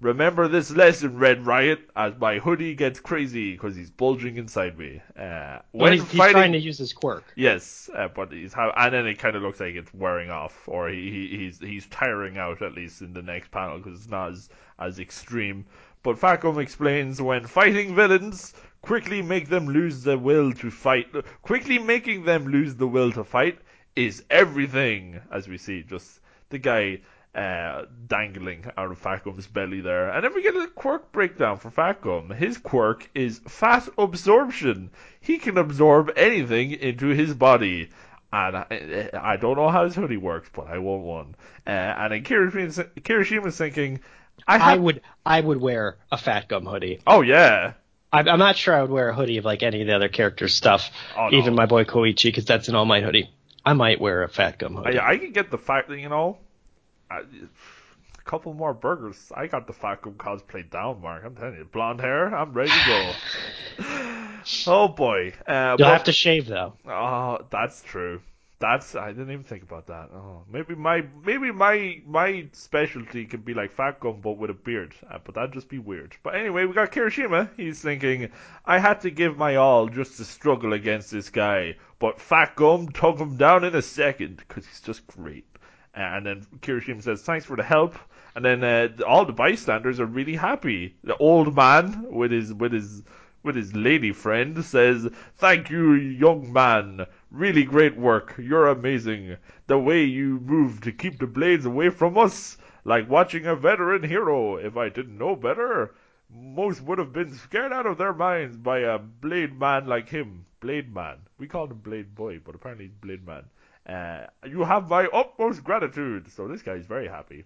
Remember this lesson, Red Riot, as my hoodie gets crazy because he's bulging inside me. Uh, when he's, he's fighting, trying to use his quirk. Yes, uh, but he's how, and then it kind of looks like it's wearing off, or he, he, he's he's tiring out at least in the next panel because it's not as as extreme. But Fat explains when fighting villains, quickly make them lose the will to fight. Quickly making them lose the will to fight is everything, as we see. Just the guy uh, dangling out of Fat Gum's belly there. And then we get a quirk breakdown for Fat Gum. His quirk is fat absorption. He can absorb anything into his body. And I, I don't know how his hoodie works, but I want one. Uh, and then Kirishima's thinking, I, have... I would I would wear a Fat Gum hoodie. Oh yeah. I'm, I'm not sure I would wear a hoodie of like any of the other characters' stuff, oh, no. even my boy Koichi, because that's an All Might hoodie. I might wear a Fat Gum hoodie. I, I can get the that you know a couple more burgers. I got the Fat Gum cosplay down, Mark. I'm telling you, blonde hair, I'm ready to go. oh boy, uh, you'll but, have to shave though. Oh, that's true. That's I didn't even think about that. Oh, maybe my maybe my my specialty could be like Fat Gum but with a beard, uh, but that'd just be weird. But anyway, we got Kirishima. He's thinking I had to give my all just to struggle against this guy, but Fat Gum took him down in a second because he's just great. And then Kirishima says, "Thanks for the help." And then uh, all the bystanders are really happy. The old man with his with his with his lady friend, says, Thank you, young man. Really great work. You're amazing. The way you move to keep the blades away from us, like watching a veteran hero. If I didn't know better, most would have been scared out of their minds by a blade man like him. Blade man. We called him Blade Boy, but apparently he's Blade man. Uh, you have my utmost gratitude. So this guy's very happy.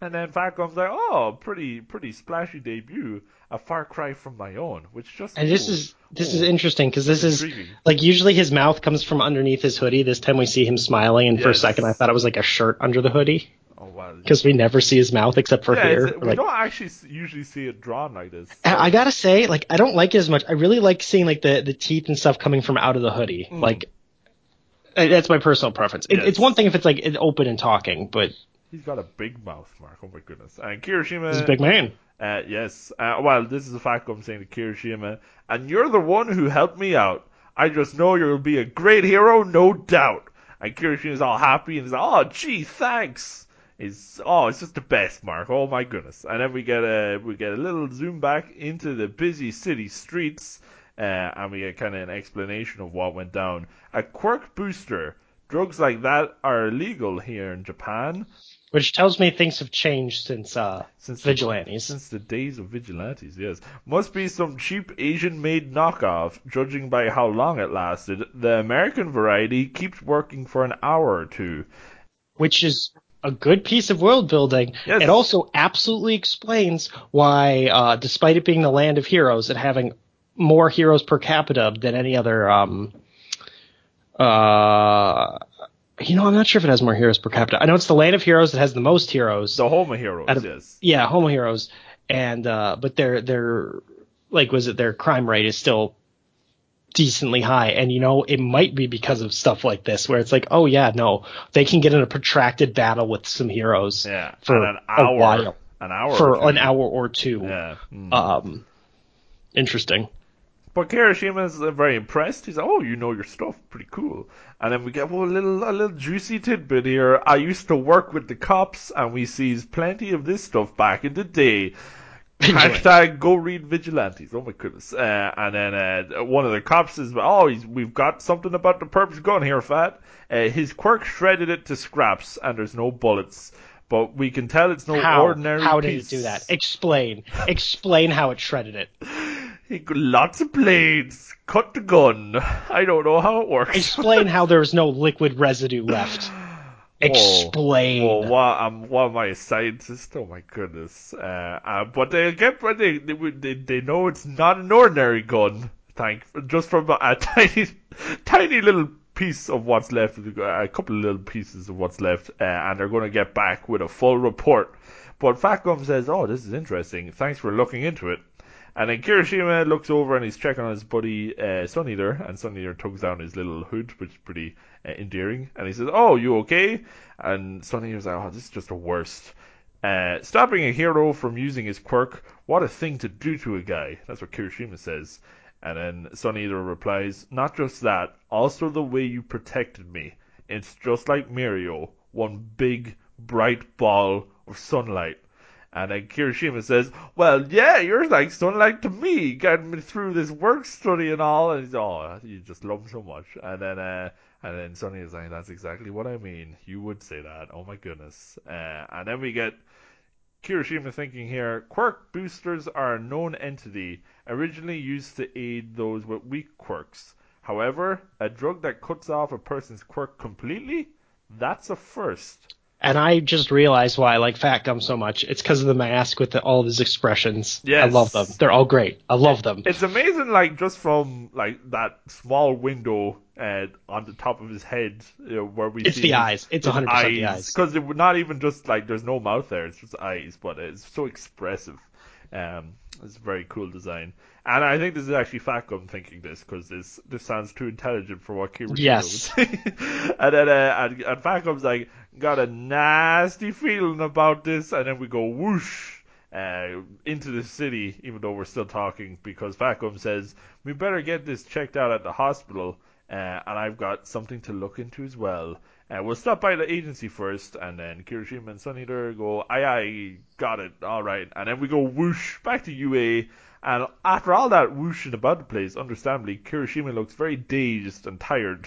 And then Fat Gum's like, oh, pretty, pretty splashy debut, a far cry from my own, which just. And this is this ooh, is interesting because this is intriguing. like usually his mouth comes from underneath his hoodie. This time we see him smiling, and for a second I thought it was like a shirt under the hoodie Oh wow. because we never see his mouth except for yeah, here. it's- we Like, don't actually usually see it drawn like this. I I gotta say, like I don't like it as much. I really like seeing like the the teeth and stuff coming from out of the hoodie. Mm. Like that's my personal preference. It, Yes. It's one thing if it's like open and talking, but He's got a big mouth, Mark. Oh my goodness. And Kirishima. he's a big man. Uh, yes. Uh, well, this is a fact I'm saying to Kirishima. And you're the one who helped me out. I just know you'll be a great hero, no doubt. And Kirishima's all happy and he's like, oh, gee, thanks. It's, oh, it's just the best, Mark. Oh my goodness. And then we get a, we get a little zoom back into the busy city streets, uh, and we get kind of an explanation of what went down. A quirk booster. Drugs like that are illegal here in Japan. Which tells me things have changed since uh Since the- vigilantes. Since the days of vigilantes, yes. Must be some cheap Asian made knockoff, judging by how long it lasted. The American variety keeps working for an hour or two. which is a good piece of world building. Yes. It also absolutely explains why, uh, despite it being the land of heroes and having more heroes per capita than any other, um, uh, you know, I'm not sure if it has more heroes per capita. I know it's the land of heroes that has the most heroes. The Homa heroes, of- yes. yeah, homo heroes, and uh, but their their like was it their crime rate is still decently high, and you know it might be because of stuff like this where it's like, oh yeah, no, they can get in a protracted battle with some heroes Yeah. for an hour. a while, An hour. for or two. an hour or two. Yeah. Mm. Um, interesting. But Kirishima's uh, very impressed. He's like, "Oh, you know your stuff, pretty cool." And then we get well, a little a little juicy tidbit here. I used to work with the cops, and we sees plenty of this stuff back in the day. Hashtag go read vigilantes. Oh my goodness. Uh, and then uh, one of the cops is, "Oh, he's, we've got something about the perp's gun here, Fat. Uh, his quirk shredded it to scraps, and there's no bullets." But we can tell it's no How ordinary how did piece. it do that? Explain. Explain how it shredded it. Lots of blades. Cut the gun. I don't know how it works. Explain how there's no liquid residue left. Explain. Well, what, um, what am I, a scientist? Oh my goodness. Uh, uh, but they get, but they, they, they, they know it's not an ordinary gun. Thank, just from a, a tiny, tiny little piece of what's left, a couple of little pieces of what's left, uh, and they're going to get back with a full report. But Fat Gum says, "Oh, this is interesting. Thanks for looking into it." And then Kirishima looks over and he's checking on his buddy uh, Sun Eater, and Sun Eater tugs down his little hood, which is pretty uh, endearing. And he says, "Oh, you okay?" And Sun Eater's like, "Oh, this is just the worst." Uh, stopping a hero from using his quirk, what a thing to do to a guy. That's what Kirishima says. And then Sun Eater replies, Not just that, also the way you protected me. It's just like Mirio, one big, bright ball of sunlight. And then Kirishima says, Well, yeah, you're like sunlight to me, getting me through this work study and all. And he's, Oh, you just love him so much. And then, uh, and then Sonny is like, That's exactly what I mean. You would say that. Oh my goodness. Uh, and then we get Kirishima thinking here, quirk boosters are a known entity, originally used to aid those with weak quirks. However, a drug that cuts off a person's quirk completely, that's a first. And I just realized why I like Fat Gum so much. It's because of the mask with the, all of his expressions. I love them. They're all great. I love them. It's amazing, like just from like that small window uh, on the top of his head, you know, where we It's see the his- eyes. It's his 100% the eyes. because it would not even just like there's no mouth there; it's just eyes, but it's so expressive. Um, it's a very cool design, and I think this is actually Fat Gum thinking this because this this sounds too intelligent for what Kirishima Yes. would and then uh, and, and Fat Gum's like got a nasty feeling about this, and then we go whoosh uh, into the city, even though we're still talking, because Fat Gum says we better get this checked out at the hospital. uh, and I've got something to look into as well. Uh, we'll stop by the agency first, and then Kirishima and Sun Eater go, aye aye, got it, alright. And then we go whoosh back to UA, and after all that whooshing about the place, understandably, Kirishima looks very dazed and tired.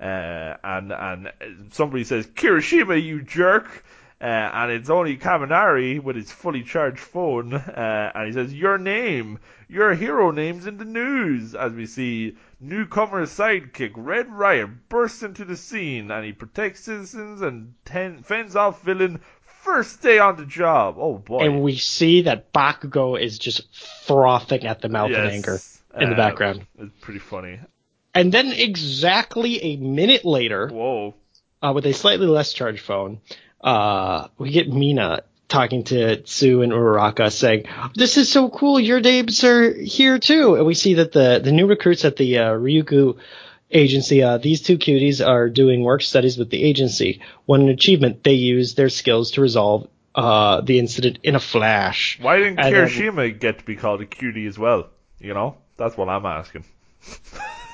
Uh, and and somebody says, Kirishima, you jerk! Uh, and it's only Kaminari with his fully charged phone, uh, and he says, Your name, your hero name's in the news, as we see newcomer sidekick Red Riot bursts into the scene, and he protects citizens and ten- fends off villain first day on the job. Oh boy. And we see that Bakugo is just frothing at the mouth in Yes. anger in the Uh, background. It's pretty funny. And then exactly a minute later, Whoa. uh, with a slightly less charged phone, uh, we get Mina talking to Tsu and Uraraka saying, "This is so cool. Your names are here too." And we see that the the new recruits at the uh, Ryukyu agency, uh, these two cuties are doing work studies with the agency. When an achievement, they use their skills to resolve uh, the incident in a flash. Why didn't And then- Kirishima get to be called a cutie as well? You know? That's what I'm asking.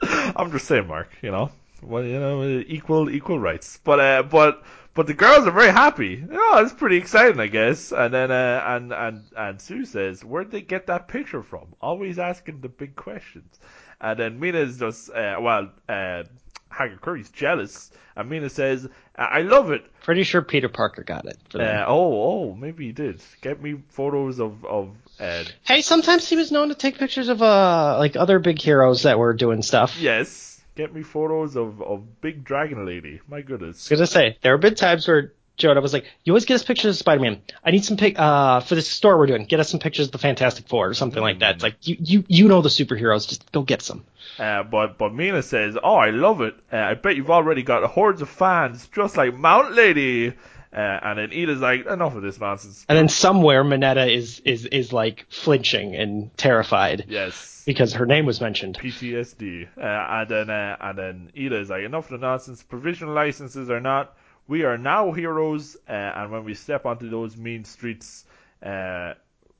I'm just saying, Mark, you know? Well, you know, equal equal rights. But uh but but the girls are very happy. Oh, it's pretty exciting, I guess. And then uh and and and Tsu says, "Where'd they get that picture from?" Always asking the big questions. And then Mina's just uh well, uh Hagakure's jealous, and Mina says, "I love it. Pretty sure Peter Parker got it. Uh, oh, oh, maybe he did. Get me photos of of Ed. Hey, sometimes he was known to take pictures of uh like other big heroes that were doing stuff. yes. Get me photos of of Big Dragon Lady. My goodness. I was gonna say there have been times where Jonah was like, "You always get us pictures of Spider-Man. I need some pic uh for this store we're doing. Get us some pictures of the Fantastic Four or something like that." It's like you you you know the superheroes, just go get some. Uh, but but Mina says, "Oh, I love it. Uh, I bet you've already got hordes of fans, just like Mount Lady." Uh, and then Ida's like, "Enough of this nonsense." And then somewhere Minetta is is is like flinching and terrified Yes. because her name was mentioned. PTSD. Uh, and then uh, and then Ida is like, enough of the nonsense. Provisional licenses are not. We are now heroes, uh, and when we step onto those mean streets, uh,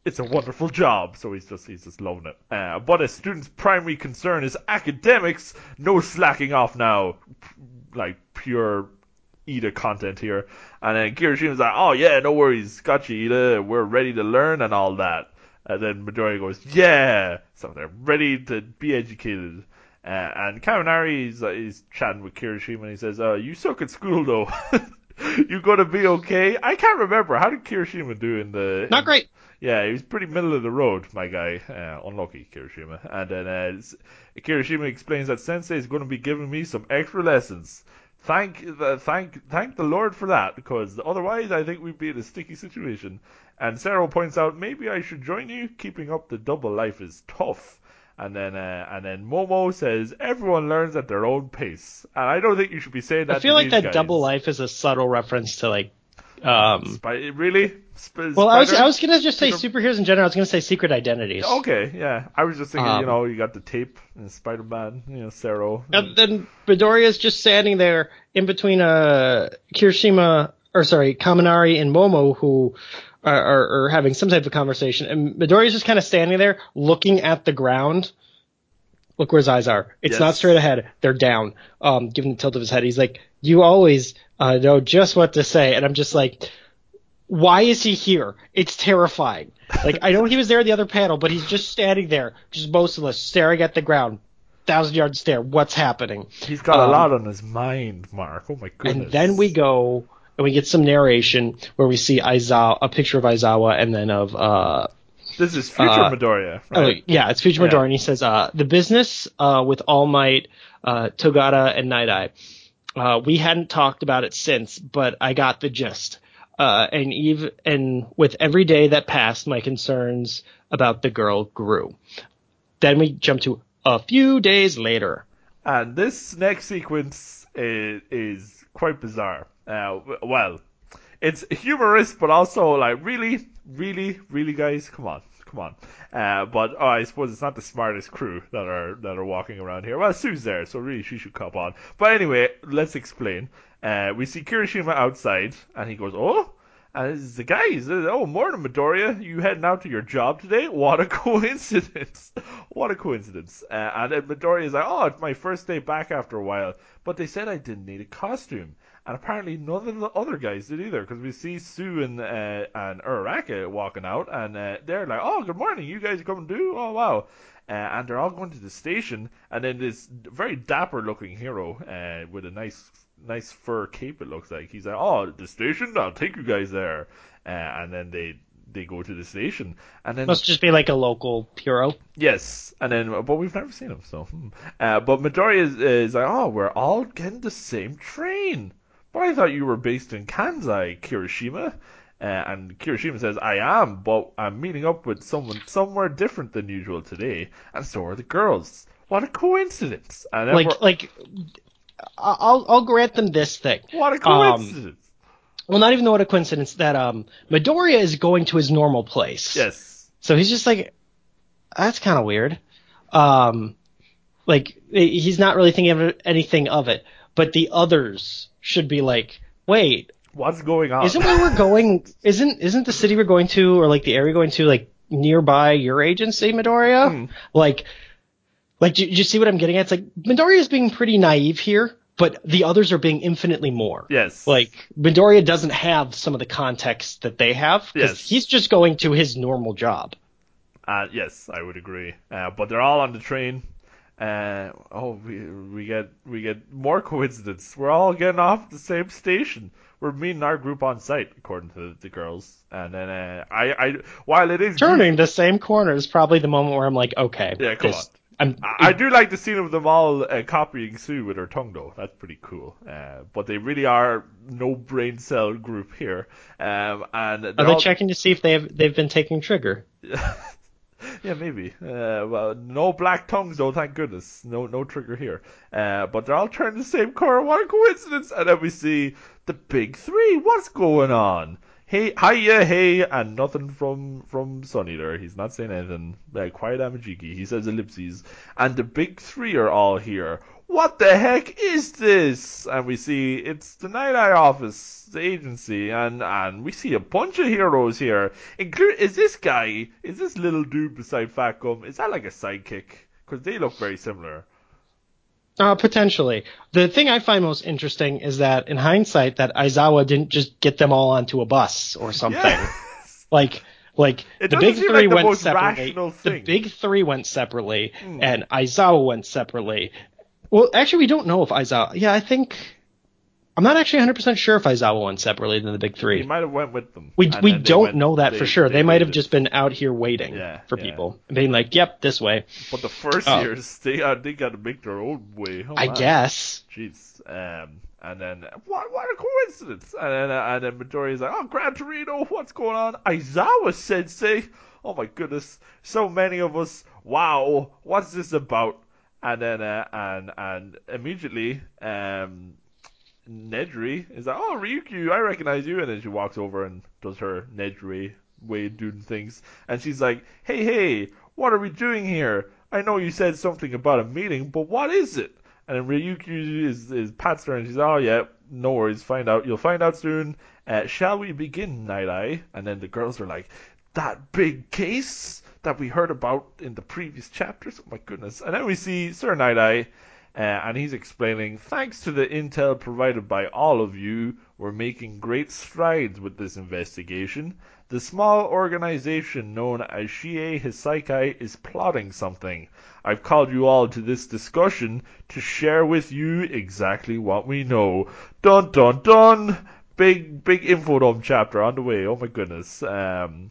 it's a wonderful job. So he's just he's just loving it. Uh, but a student's primary concern is academics. No slacking off now. Like pure Ida content here. And then Kirishima's like, oh yeah, no worries, got you, Ida. We're ready to learn and all that. And then Midoriya goes, yeah. So they're ready to be educated. Uh, and Kaminari is, uh, is chatting with Kirishima and he says, uh, you suck at school though. you gonna be okay? I can't remember. How did Kirishima do in the... Not great. Yeah, he was pretty middle of the road, my guy. Uh, unlucky, Kirishima. And then uh, Kirishima explains that Sensei is going to be giving me some extra lessons. Thank, uh, thank, thank the Lord for that, because otherwise I think we'd be in a sticky situation. And Sero points out maybe I should join you. Keeping up the double life is tough. And then, uh, and then Momo says everyone learns at their own pace. And I don't think you should be saying that. I feel like that guys. double life is a subtle reference to like um Spy- really? Sp- well I was? I was gonna just say superheroes in general, I was gonna say secret identities. Okay, yeah. I was just thinking, you Um, know, you got the tape and Spider Man, you know, Sero. And then Midoriya's just standing there in between uh Kirishima or sorry, Kaminari and Momo who are having some type of conversation and Midoriya's just kind of standing there looking at the ground. Look where his eyes are. It's Yes. not straight ahead. They're down. Um, given the tilt of his head, he's like, "You always uh, know just what to say," and I'm just like, "Why is he here? It's terrifying." Like I know he was there in the other panel, but he's just standing there, just motionless, staring at the ground, thousand yard stare. What's happening? He's got a um, lot on his mind, Mark. Oh my goodness. And then we go and we get some narration where we see Aizawa, a picture of Aizawa, and then of uh, This is future uh, Midoriya, oh yeah, it's Future Yeah. Midoriya, and he says, uh, the business uh, with All Might, uh, Togata, and Night Eye. Uh, we hadn't talked about it since, but I got the gist. Uh, and even and with every day that passed, my concerns about the girl grew. Then we jump to a few days later. And this next sequence is, is quite bizarre. Uh, well, it's humorous, but also like really, really, really, guys, come on, come on. Uh, but oh, I suppose it's not the smartest crew that are that are walking around here. Well, Tsu's there, so really she should cop on. But anyway, let's explain. Uh, we see Kirishima outside, and he goes, "Oh," And it's the guys, "Oh, morning, Midoriya. You heading out to your job today? What a coincidence! what a coincidence!" Uh, and then Midoriya is like, "Oh, it's my first day back after a while." But they said I didn't need a costume, and apparently none of the other guys did either. Because we see Tsu and uh, and Uraraka walking out, and uh, they're like, "Oh, good morning. You guys are coming too? Oh, wow." Uh, and they're all going to the station, and then this very dapper-looking hero uh, with a nice, nice fur cape. It looks like he's like, "Oh, the station. I'll take you guys there." Uh, and then they they go to the station, and then Must just be like a local hero. yes, and then but we've never seen him, so. hmm. Uh, but Midori is, is like, "Oh, we're all getting the same train." I thought you were based in Kansai, Kirishima. Uh, and Kirishima says, I am, but I'm meeting up with someone somewhere different than usual today, and so are the girls. What a coincidence! And Like like I'll I'll grant them this thing. what a um, coincidence! Well, not even though what a coincidence that um Midoriya is going to his normal place. yes. So he's just like, that's kind of weird. Um, like he's not really thinking of anything of it, but the others should be like, wait, What's going on? isn't where we're going? Isn't isn't the city we're going to, or like the area we're going to, like nearby your agency, Midoriya? Hmm. Like, like do, do you see what I'm getting at? It's like Midoriya is being pretty naive here, but the others are being infinitely more. yes. Like Midoriya doesn't have some of the context that they have because Yes. he's just going to his normal job. Uh, yes, I would agree. Uh, but they're all on the train. Uh, oh, we we get we get more coincidence. We're all getting off the same station. We're meeting our group on site, according to the girls. And then uh, I I while it is Turning the same corner is probably the moment where I'm like, okay, Yeah, come this- I'm, I, I do like the scene of them all uh, copying Tsu with her tongue, though. That's pretty cool. Uh, but they really are no brain cell group here. Um, and are they all- checking to see if they have they've been taking trigger? yeah, maybe. Uh, well, no black tongues though, thank goodness. No, no trigger here. Uh, but they're all turning the same color. What a coincidence! And then we see the big three. What's going on? Hey, hiya, hey, and nothing from from Sunny there. He's not saying anything. Uh, quiet Amajiki. He says ellipses. And the big three are all here. What the heck is this? And we see it's the Night Eye office, the agency, and and we see a bunch of heroes here. Include is this guy? Is this little dude beside Fat Gum? Is that like a sidekick? Because they look very similar. Uh, potentially. The thing I find most interesting is that in hindsight, that Aizawa didn't just get them all onto a bus or something. Yes. Like, like It the big three like the went separately. The. Big three went separately, and Aizawa went separately. Well, actually, we don't know if Aizawa. Yeah, I think I'm not actually 100 percent sure if Aizawa went separately than the big three. He might have went with them. We we don't went- know that for sure. They, might have just been out here waiting Yeah, for yeah. people, being like, "Yep, this way." But the first Oh. years, they uh, they got to make their own way. Oh, I man. guess. Jeez. Um, and then what? What a coincidence! And then uh, and then Midoriya's like, "Oh, Gran Torino, what's going on?" Aizawa Sensei. Oh my goodness, so many of us. Wow, what's this about? And then uh, and and immediately, um, Nejire is like, "Oh, Ryukyu, I recognize you." And then she walks over and does her Nejire way doing things, and she's like, "Hey, hey, what are we doing here? I know you said something about a meeting, but what is it?" And then Ryukyu is, is pats her and she's, oh yeah, no worries, find out. You'll find out soon. Uh, shall we begin, Night Eye? And then the girls are like, that big case that we heard about in the previous chapters? Oh my goodness. And then we see Sir Night Eye, uh, and he's explaining, thanks to the intel provided by all of you, we're making great strides with this investigation. The small organization known as Shie Hassaikai is plotting something. I've called you all to this discussion to share with you exactly what we know. Dun dun dun! Big, big info dump chapter on the way. Oh my goodness. Um,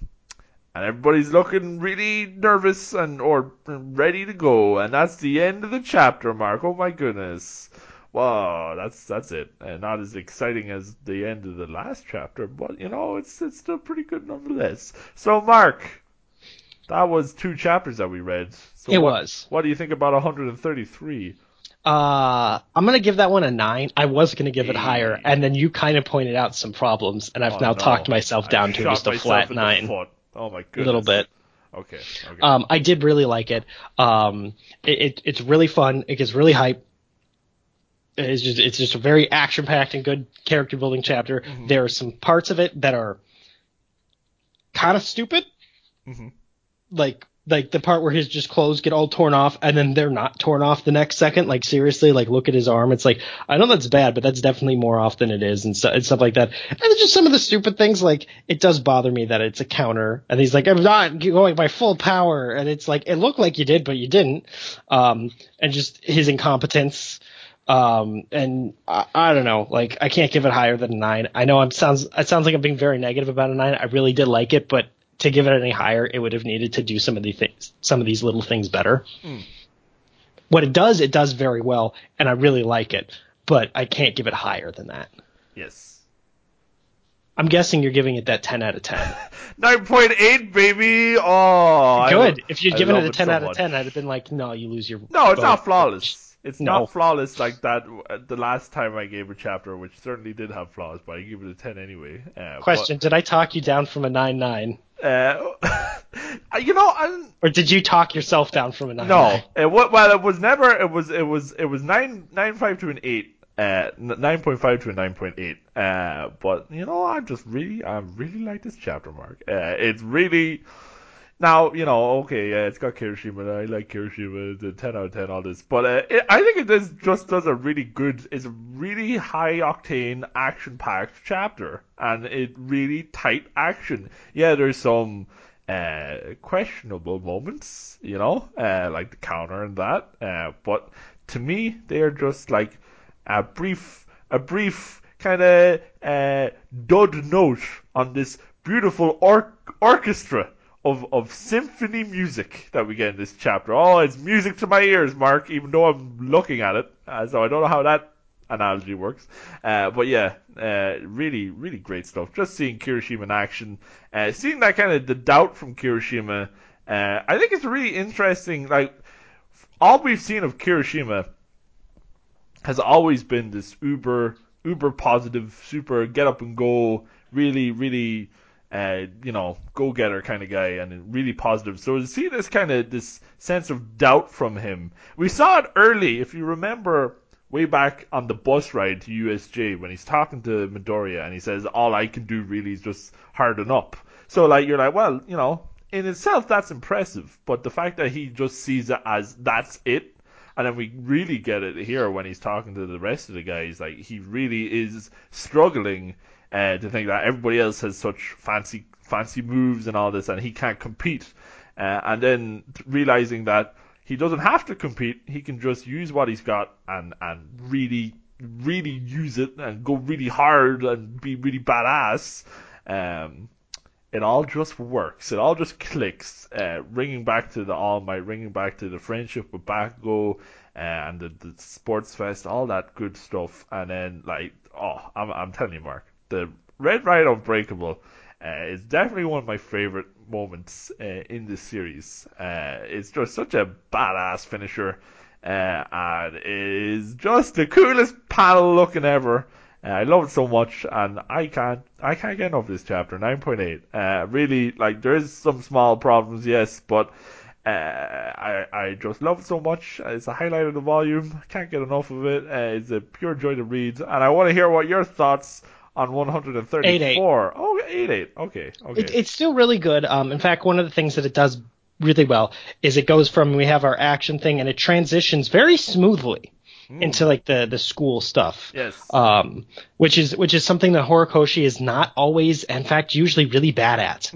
and everybody's looking really nervous and or ready to go. And that's the end of the chapter, Mark. Oh my goodness. Wow, that's that's it. And not as exciting as the end of the last chapter, but you know, it's it's still pretty good nonetheless. So, Mark, that was two chapters that we read. So It what, was. What do you think about 133? Uh, I'm gonna give that one a nine. I was gonna give it higher, and then you kind of pointed out some problems, and I've Oh, now no. talked myself I down to just a flat nine. Oh my A little bit. Okay. Okay. Um, I did really like it. Um, it, it it's really fun. It gets really hype. It's just it's just a very action packed and good character building chapter. Mm-hmm. There are some parts of it that are kind of stupid. Mhm. Like like the part where his just clothes get all torn off and then they're not torn off the next second. Like seriously, like look at his arm. It's like I know that's bad, but that's definitely more off than it is and, stu- and stuff like that. And just some of the stupid things. Like it does bother me that it's a counter and he's like I'm not going by full power and it's like it looked like you did but you didn't. Um, and just his incompetence. Um, and I, I don't know, like I can't give it higher than a nine. I know I'm sounds it sounds like I'm being very negative about a nine. I really did like it, but to give it any higher, it would have needed to do some of the things, some of these little things better. Hmm. What it does, it does very well, and I really like it, but I can't give it higher than that. Yes. I'm guessing you're giving it that 10 out of 10. 9.8, baby. Oh, Good. if you'd given it a 10 so out of much. 10, I'd have been like, no, you lose your. No, it's not flawless. It's No. not flawless like that. uh, The last time I gave a chapter, which certainly did have flaws, but I gave it a 10 anyway. Uh, Question: Did I talk you down from a 9-9, uh, you know, I'm, or did you talk yourself down from a 9-9? no. It, well, it was never. It was. It was. It was nine nine five to an eight. Uh, nine point five to a nine point eight. Uh, but you know, I just really, I really like this chapter, Mark. Uh, it's really. Now, you know, okay, yeah, it's got Kirishima, I like Kirishima, a 10 out of 10, all this, but uh, it, I think it does, just does a really good, it's a really high octane, action packed chapter, and it really tight action. Yeah, there's some, uh, questionable moments, you know, uh, like the counter and that, uh, but to me, they are just like a brief, a brief kind of, uh, dud note on this beautiful or- orchestra of, of symphony music that we get in this chapter. Oh, it's music to my ears, Mark, even though I'm looking at it. Uh, so I don't know how that analogy works. Uh, but yeah, uh, really, really great stuff. Just seeing Kirishima in action, uh, seeing that kind of the doubt from Kirishima. Uh, I think it's really interesting. Like all we've seen of Kirishima has always been this uber, uber positive, super get up and go, really, really uh, you know, go-getter kind of guy and really positive. So to see this kind of this sense of doubt from him, we saw it early. If you remember way back on the bus ride to USJ when he's talking to Midoriya and he says, "All I can do really is just harden up." So like you're like, well, you know, in itself that's impressive, but the fact that he just sees it as that's it. And then we really get it here when he's talking to the rest of the guys. Like he really is struggling uh, to think that everybody else has such fancy fancy moves and all this, and he can't compete. Uh, and then realizing that he doesn't have to compete, he can just use what he's got and and really really use it and go really hard and be really badass. Um, it all just works. It all just clicks. Uh, ringing back to the All Might, ringing back to the friendship with Bakugo, uh, and the, the sports fest, all that good stuff. And then like, oh, I'm I'm telling you, Mark, the Red Riot Unbreakable uh, is definitely one of my favorite moments uh, in this series. Uh, it's just such a badass finisher, uh, and it is just the coolest panel looking ever. Uh, I love it so much, and I can't, I can't get enough of this chapter. 9.8. Uh, really, like there is some small problems, yes, but I, I just love it so much. It's a highlight of the volume. Can't get enough of it. It's a pure joy to read, and I want to hear what your thoughts on 134. Oh, 8.8. Okay, okay. It, it's still really good. Um, in fact, one of the things that it does really well is it goes from we have our action thing and it transitions very smoothly into like the the school stuff. Yes. Um, which is which is something that Horikoshi is not always, in fact, usually really bad at.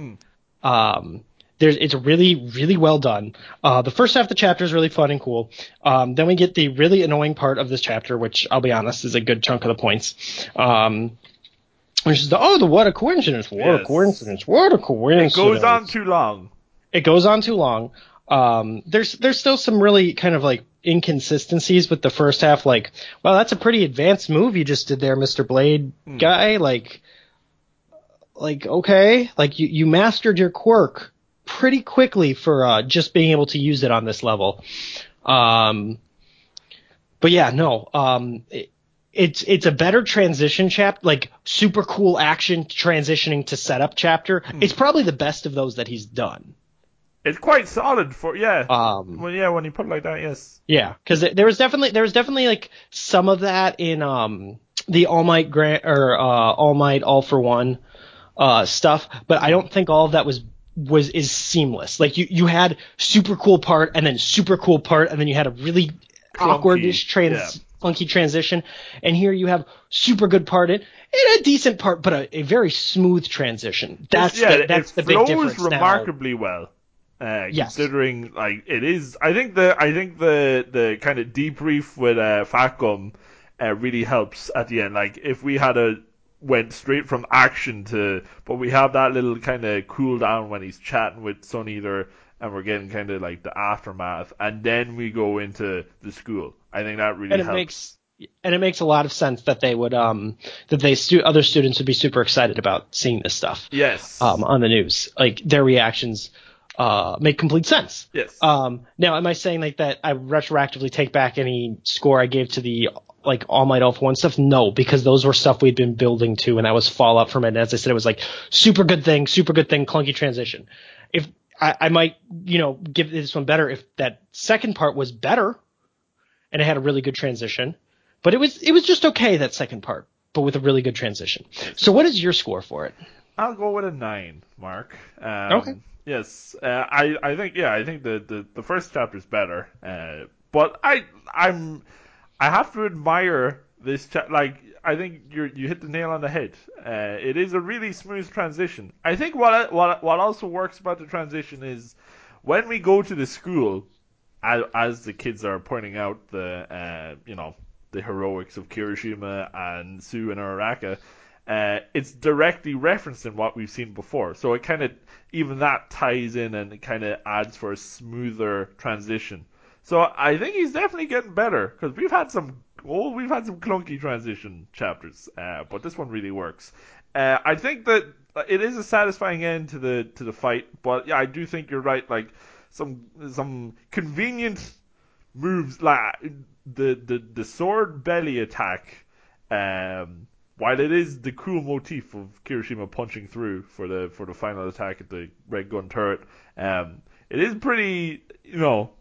Um, there's it's really really well done. Uh, the first half of the chapter is really fun and cool. Um, then we get the really annoying part of this chapter, which I'll be honest is a good chunk of the points. Um, which is the oh the what a coincidence what a Yes. coincidence what a coincidence. it goes on too long. it goes on too long. Um, there's there's still some really kind of like inconsistencies with the first half. Like, well, that's a pretty advanced move you just did there, Mr. Blade guy. Like, like okay, like you you mastered your quirk pretty quickly for uh, just being able to use it on this level. Um, but yeah, no. Um, it, it's it's a better transition chapter, like super cool action transitioning to setup chapter. It's probably the best of those that he's done. It's quite solid for yeah. Um, well, yeah, when you put it like that, yes. yeah, because there was definitely there was definitely like some of that in um the All Might Grant or uh, All Might All for One. uh, stuff, but I don't think all of that was was is seamless. Like you you had super cool part and then super cool part and then you had a really awkwardish trans yeah. Clunky transition, and here you have super good part and, and a decent part, but a, a very smooth transition. That's yeah, the, that's it the big difference now. remarkably well. Uh, Yes. considering like it is, I think the I think the the kind of debrief with uh, Fat Gum uh, really helps at the end. Like if we had a went straight from action to, but we have that little kind of cool down when he's chatting with Sun Eater, and we're getting kind of like the aftermath, and then we go into the school. I think that really and it helps. makes and it makes a lot of sense that they would um that they stu- other students would be super excited about seeing this stuff yes. um on the news like their reactions uh make complete sense yes. um now am i saying like that i retroactively take back any score i gave to the like all might all for one stuff no because those were stuff we'd been building to and that was fallout from it and as i said it was like super good thing super good thing clunky transition if I, I might you know give this one better if that second part was better and it had a really good transition. But it was it was just okay that second part, but with a really good transition. So what is your score for it? I'll go with a nine, Mark. Um, Okay. Yes, uh, I I think yeah I think the the, the first chapter is better, uh, but I I'm I have to admire this cha- like I think you you hit the nail on the head. Uh, it is a really smooth transition. I think what what what also works about the transition is when we go to the school, as, as the kids are pointing out the uh, you know the heroics of Kirishima and Tsu and Uraraka, uh, it's directly referencing what we've seen before. So it kind of even that ties in and it kind of adds for a smoother transition. So I think he's definitely getting better because we've had some oh we've had some clunky transition chapters, uh, but this one really works. Uh, I think that it is a satisfying end to the to the fight, but yeah, I do think you're right. Like some some convenient moves like the the the sword belly attack. Um, while it is the cool motif of Kirishima punching through for the for the final attack at the Red Gauntlet, um, it is pretty you know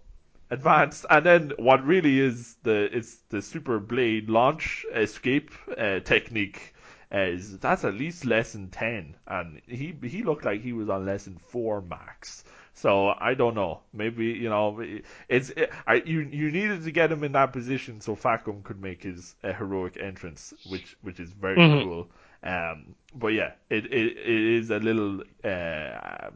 advanced. And then what really is the it's the super blade launch escape uh, technique. Uh, is that's at least lesson ten, and he he looked like he was on lesson four max. So I don't know. Maybe you know it's it, I you you needed to get him in that position so Fat Gum could make his uh, heroic entrance, which which is very Mhm. cool. Um, but yeah, it it, it is a little uh,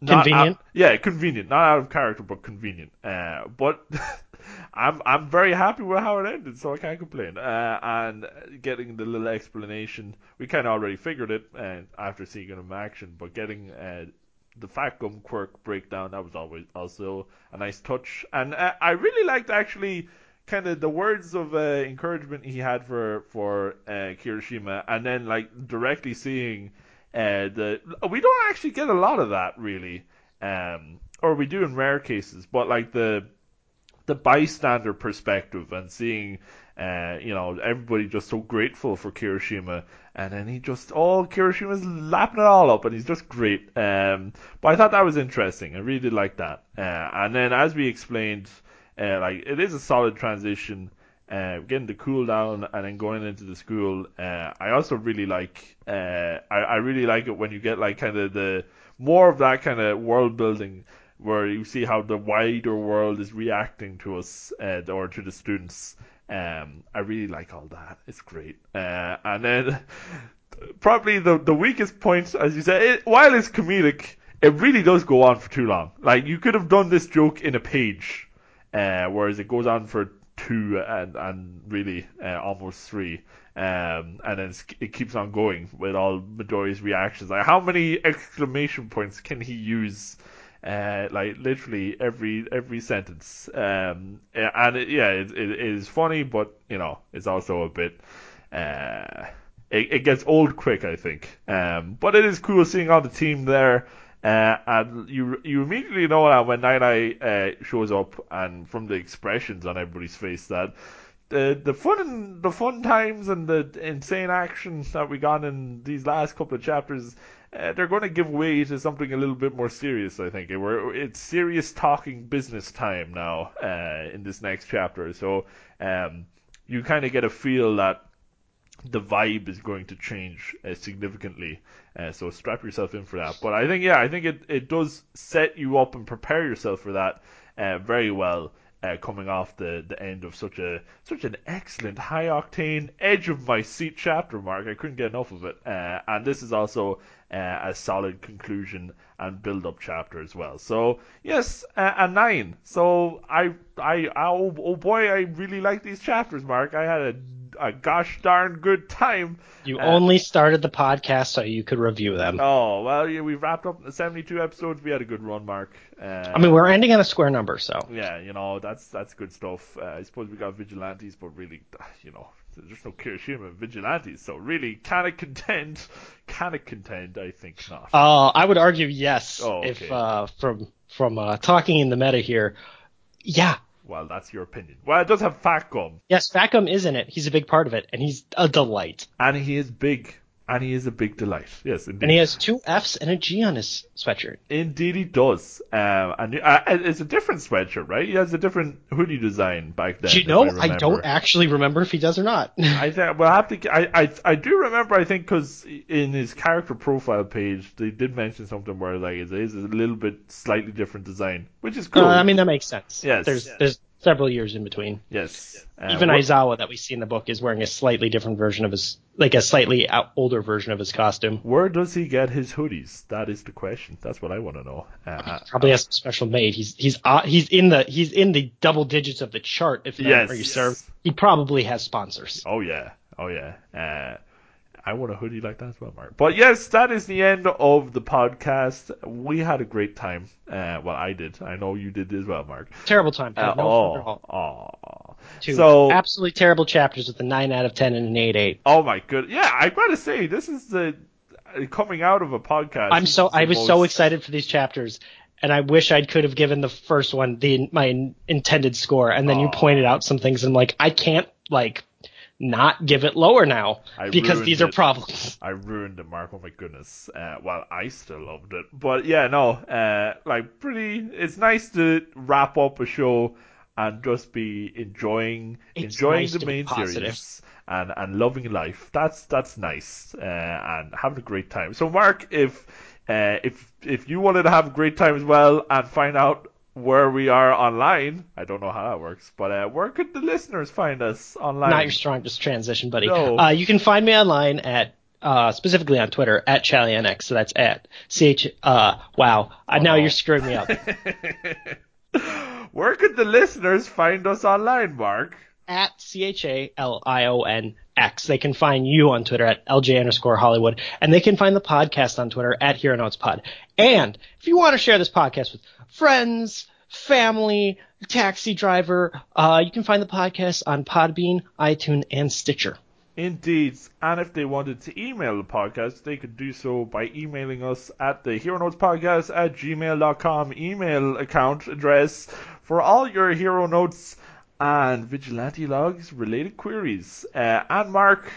not Convenient? out- yeah, convenient. Not out of character, but convenient. Uh, but I'm I'm very happy with how it ended, so I can't complain. Uh, and getting the little explanation, we kind of already figured it uh, after seeing him in action, but getting uh, the fat gum quirk breakdown that was always also a nice touch. And uh, I really liked actually kind of the words of uh, encouragement he had for for uh, Kirishima, and then like directly seeing uh, the we don't actually get a lot of that really, um, or we do in rare cases, but like the the bystander perspective and seeing uh, you know everybody just so grateful for Kirishima. And then he just oh Kirishima's lapping it all up and he's just great. Um, but I thought that was interesting. I really did like that. Uh, and then as we explained uh, like it is a solid transition uh, getting the cool down and then going into the school. Uh, I also really like uh, I, I really like it when you get like kind of the more of that kind of world building where you see how the wider world is reacting to us uh, or to the students. Um, I really like all that. It's great. Uh, and then probably the the weakest point, as you said, it, while it's comedic, it really does go on for too long. Like you could have done this joke in a page, uh, whereas it goes on for two and and really uh, almost three. Um, and then it keeps on going with all Midori's reactions. Like, how many exclamation points can he use? Uh, like literally every every sentence. Um, and it, yeah, it, it is funny, but you know, it's also a bit. Uh, it, it gets old quick, I think. Um, but it is cool seeing all the team there. Uh, and you you immediately know that when Night Eye uh, shows up, and from the expressions on everybody's face, that the the fun and, the fun times and the insane action that we got in these last couple of chapters uh, they're going to give way to something a little bit more serious, I think. We're, it's serious talking business time now uh, in this next chapter. So um, you kind of get a feel that the vibe is going to change uh, significantly. Uh, so strap yourself in for that. But I think, yeah, I think it, it does set you up and prepare yourself for that uh, very well. Uh, coming off the, the end of such a such an excellent high octane edge of my seat chapter mark, I couldn't get enough of it. Uh, and this is also uh, a solid conclusion and build up chapter as well. So yes, uh, a nine. So I I oh, oh boy, I really like these chapters, Mark. I had a a gosh darn good time. You uh, only started the podcast so you could review them. Oh well, yeah, we wrapped up the 72 episodes. We had a good run, Mark. Uh, I mean, we're ending on a square number, so yeah, you know that's that's good stuff. Uh, I suppose we got vigilantes, but really, you know, there's no Kirishima vigilantes, so really, can it contend? Can it contend? I think not. Uh, I would argue yes. Oh, okay. If uh, from from uh, talking in the meta here, yeah, well, that's your opinion. Well, it does have Fat Gum. Yes, Fat Gum is in it. He's a big part of it, and he's a delight. And he is big and he is a big delight. Yes, indeed. And he has two F's and a G on his sweatshirt. Indeed, he does. Um, and uh, it's a different sweatshirt, right? He has a different hoodie design back then. Do you know? I, I, don't actually remember if he does or not. I think. Well, I have to. I, I, I do remember. I think because in his character profile page, they did mention something where like it is a little bit slightly different design, which is cool. Uh, I mean, that makes sense. Yes. There's yes. there's several years in between. Yes. Uh, Even what, Aizawa that we see in the book is wearing a slightly different version of his, like a slightly older version of his costume. Where does he get his hoodies? That is the question. That's what I want to know. Uh, Probably has some special made. He's he's uh, he's in the he's in the double digits of the chart. If yes. you serve, he probably has sponsors. Oh yeah. Oh yeah. I want a hoodie like that as well, Mark. But yes, that is the end of the podcast. We had a great time. Uh, well, I did. I know you did as well, Mark. Terrible time. Uh, no oh, oh. Two so absolutely terrible chapters with a nine out of ten and an eight eight. Oh my good. Yeah, I gotta say this is the uh, coming out of a podcast. I'm so I was most... so excited for these chapters and I wish I could have given the first one the my intended score, and then oh. you pointed out some things, and I'm like, I can't like not give it lower now I because these are problems. I ruined it, Mark. Oh my goodness. Uh, well, I still loved it, but yeah, no, uh, like pretty. It's nice to wrap up a show and just be enjoying it's enjoying nice the main series and and loving life. That's that's nice uh, and having a great time. So, Mark, if uh, if if you wanted to have a great time as well and find out where we are online. I don't know how that works, but uh, where could the listeners find us online? Not your strongest transition, buddy. No. Uh, you can find me online at uh, specifically on Twitter at ChalionX. So that's at ch. Uh, wow. Oh, now no. you're screwing me up. where could the listeners find us online, Mark? At C H A L I O N X. They can find you on Twitter at LJ underscore Hollywood, and they can find the podcast on Twitter at Hero Notes Pod. And you want to share this podcast with friends, family, taxi driver, uh, you can find the podcast on Podbean, iTunes, and Stitcher. Indeed. And if they wanted to email the podcast, they could do so by emailing us at the Hero Notes Podcast at gmail.com email account address for all your Hero Notes and Vigilante Logs related queries. Uh, and Mark,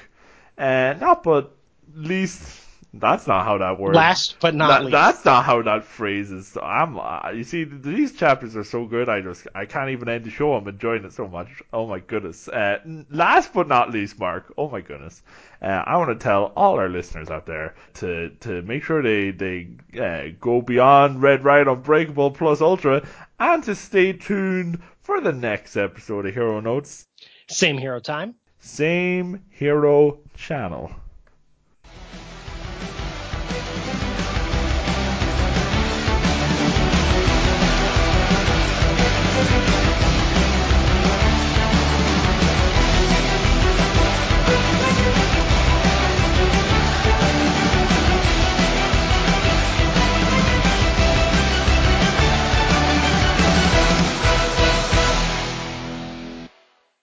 uh, not but least that's not how that works. Last but not that, least. That's not how that phrase is. I'm. Uh, you see, these chapters are so good. I just I can't even end the show. I'm enjoying it so much. Oh my goodness. Uh, last but not least, Mark. Oh my goodness. Uh, I want to tell all our listeners out there to to make sure they they uh, go beyond Red Riot Unbreakable Plus Ultra and to stay tuned for the next episode of Hero Notes. Same hero time. Same hero channel.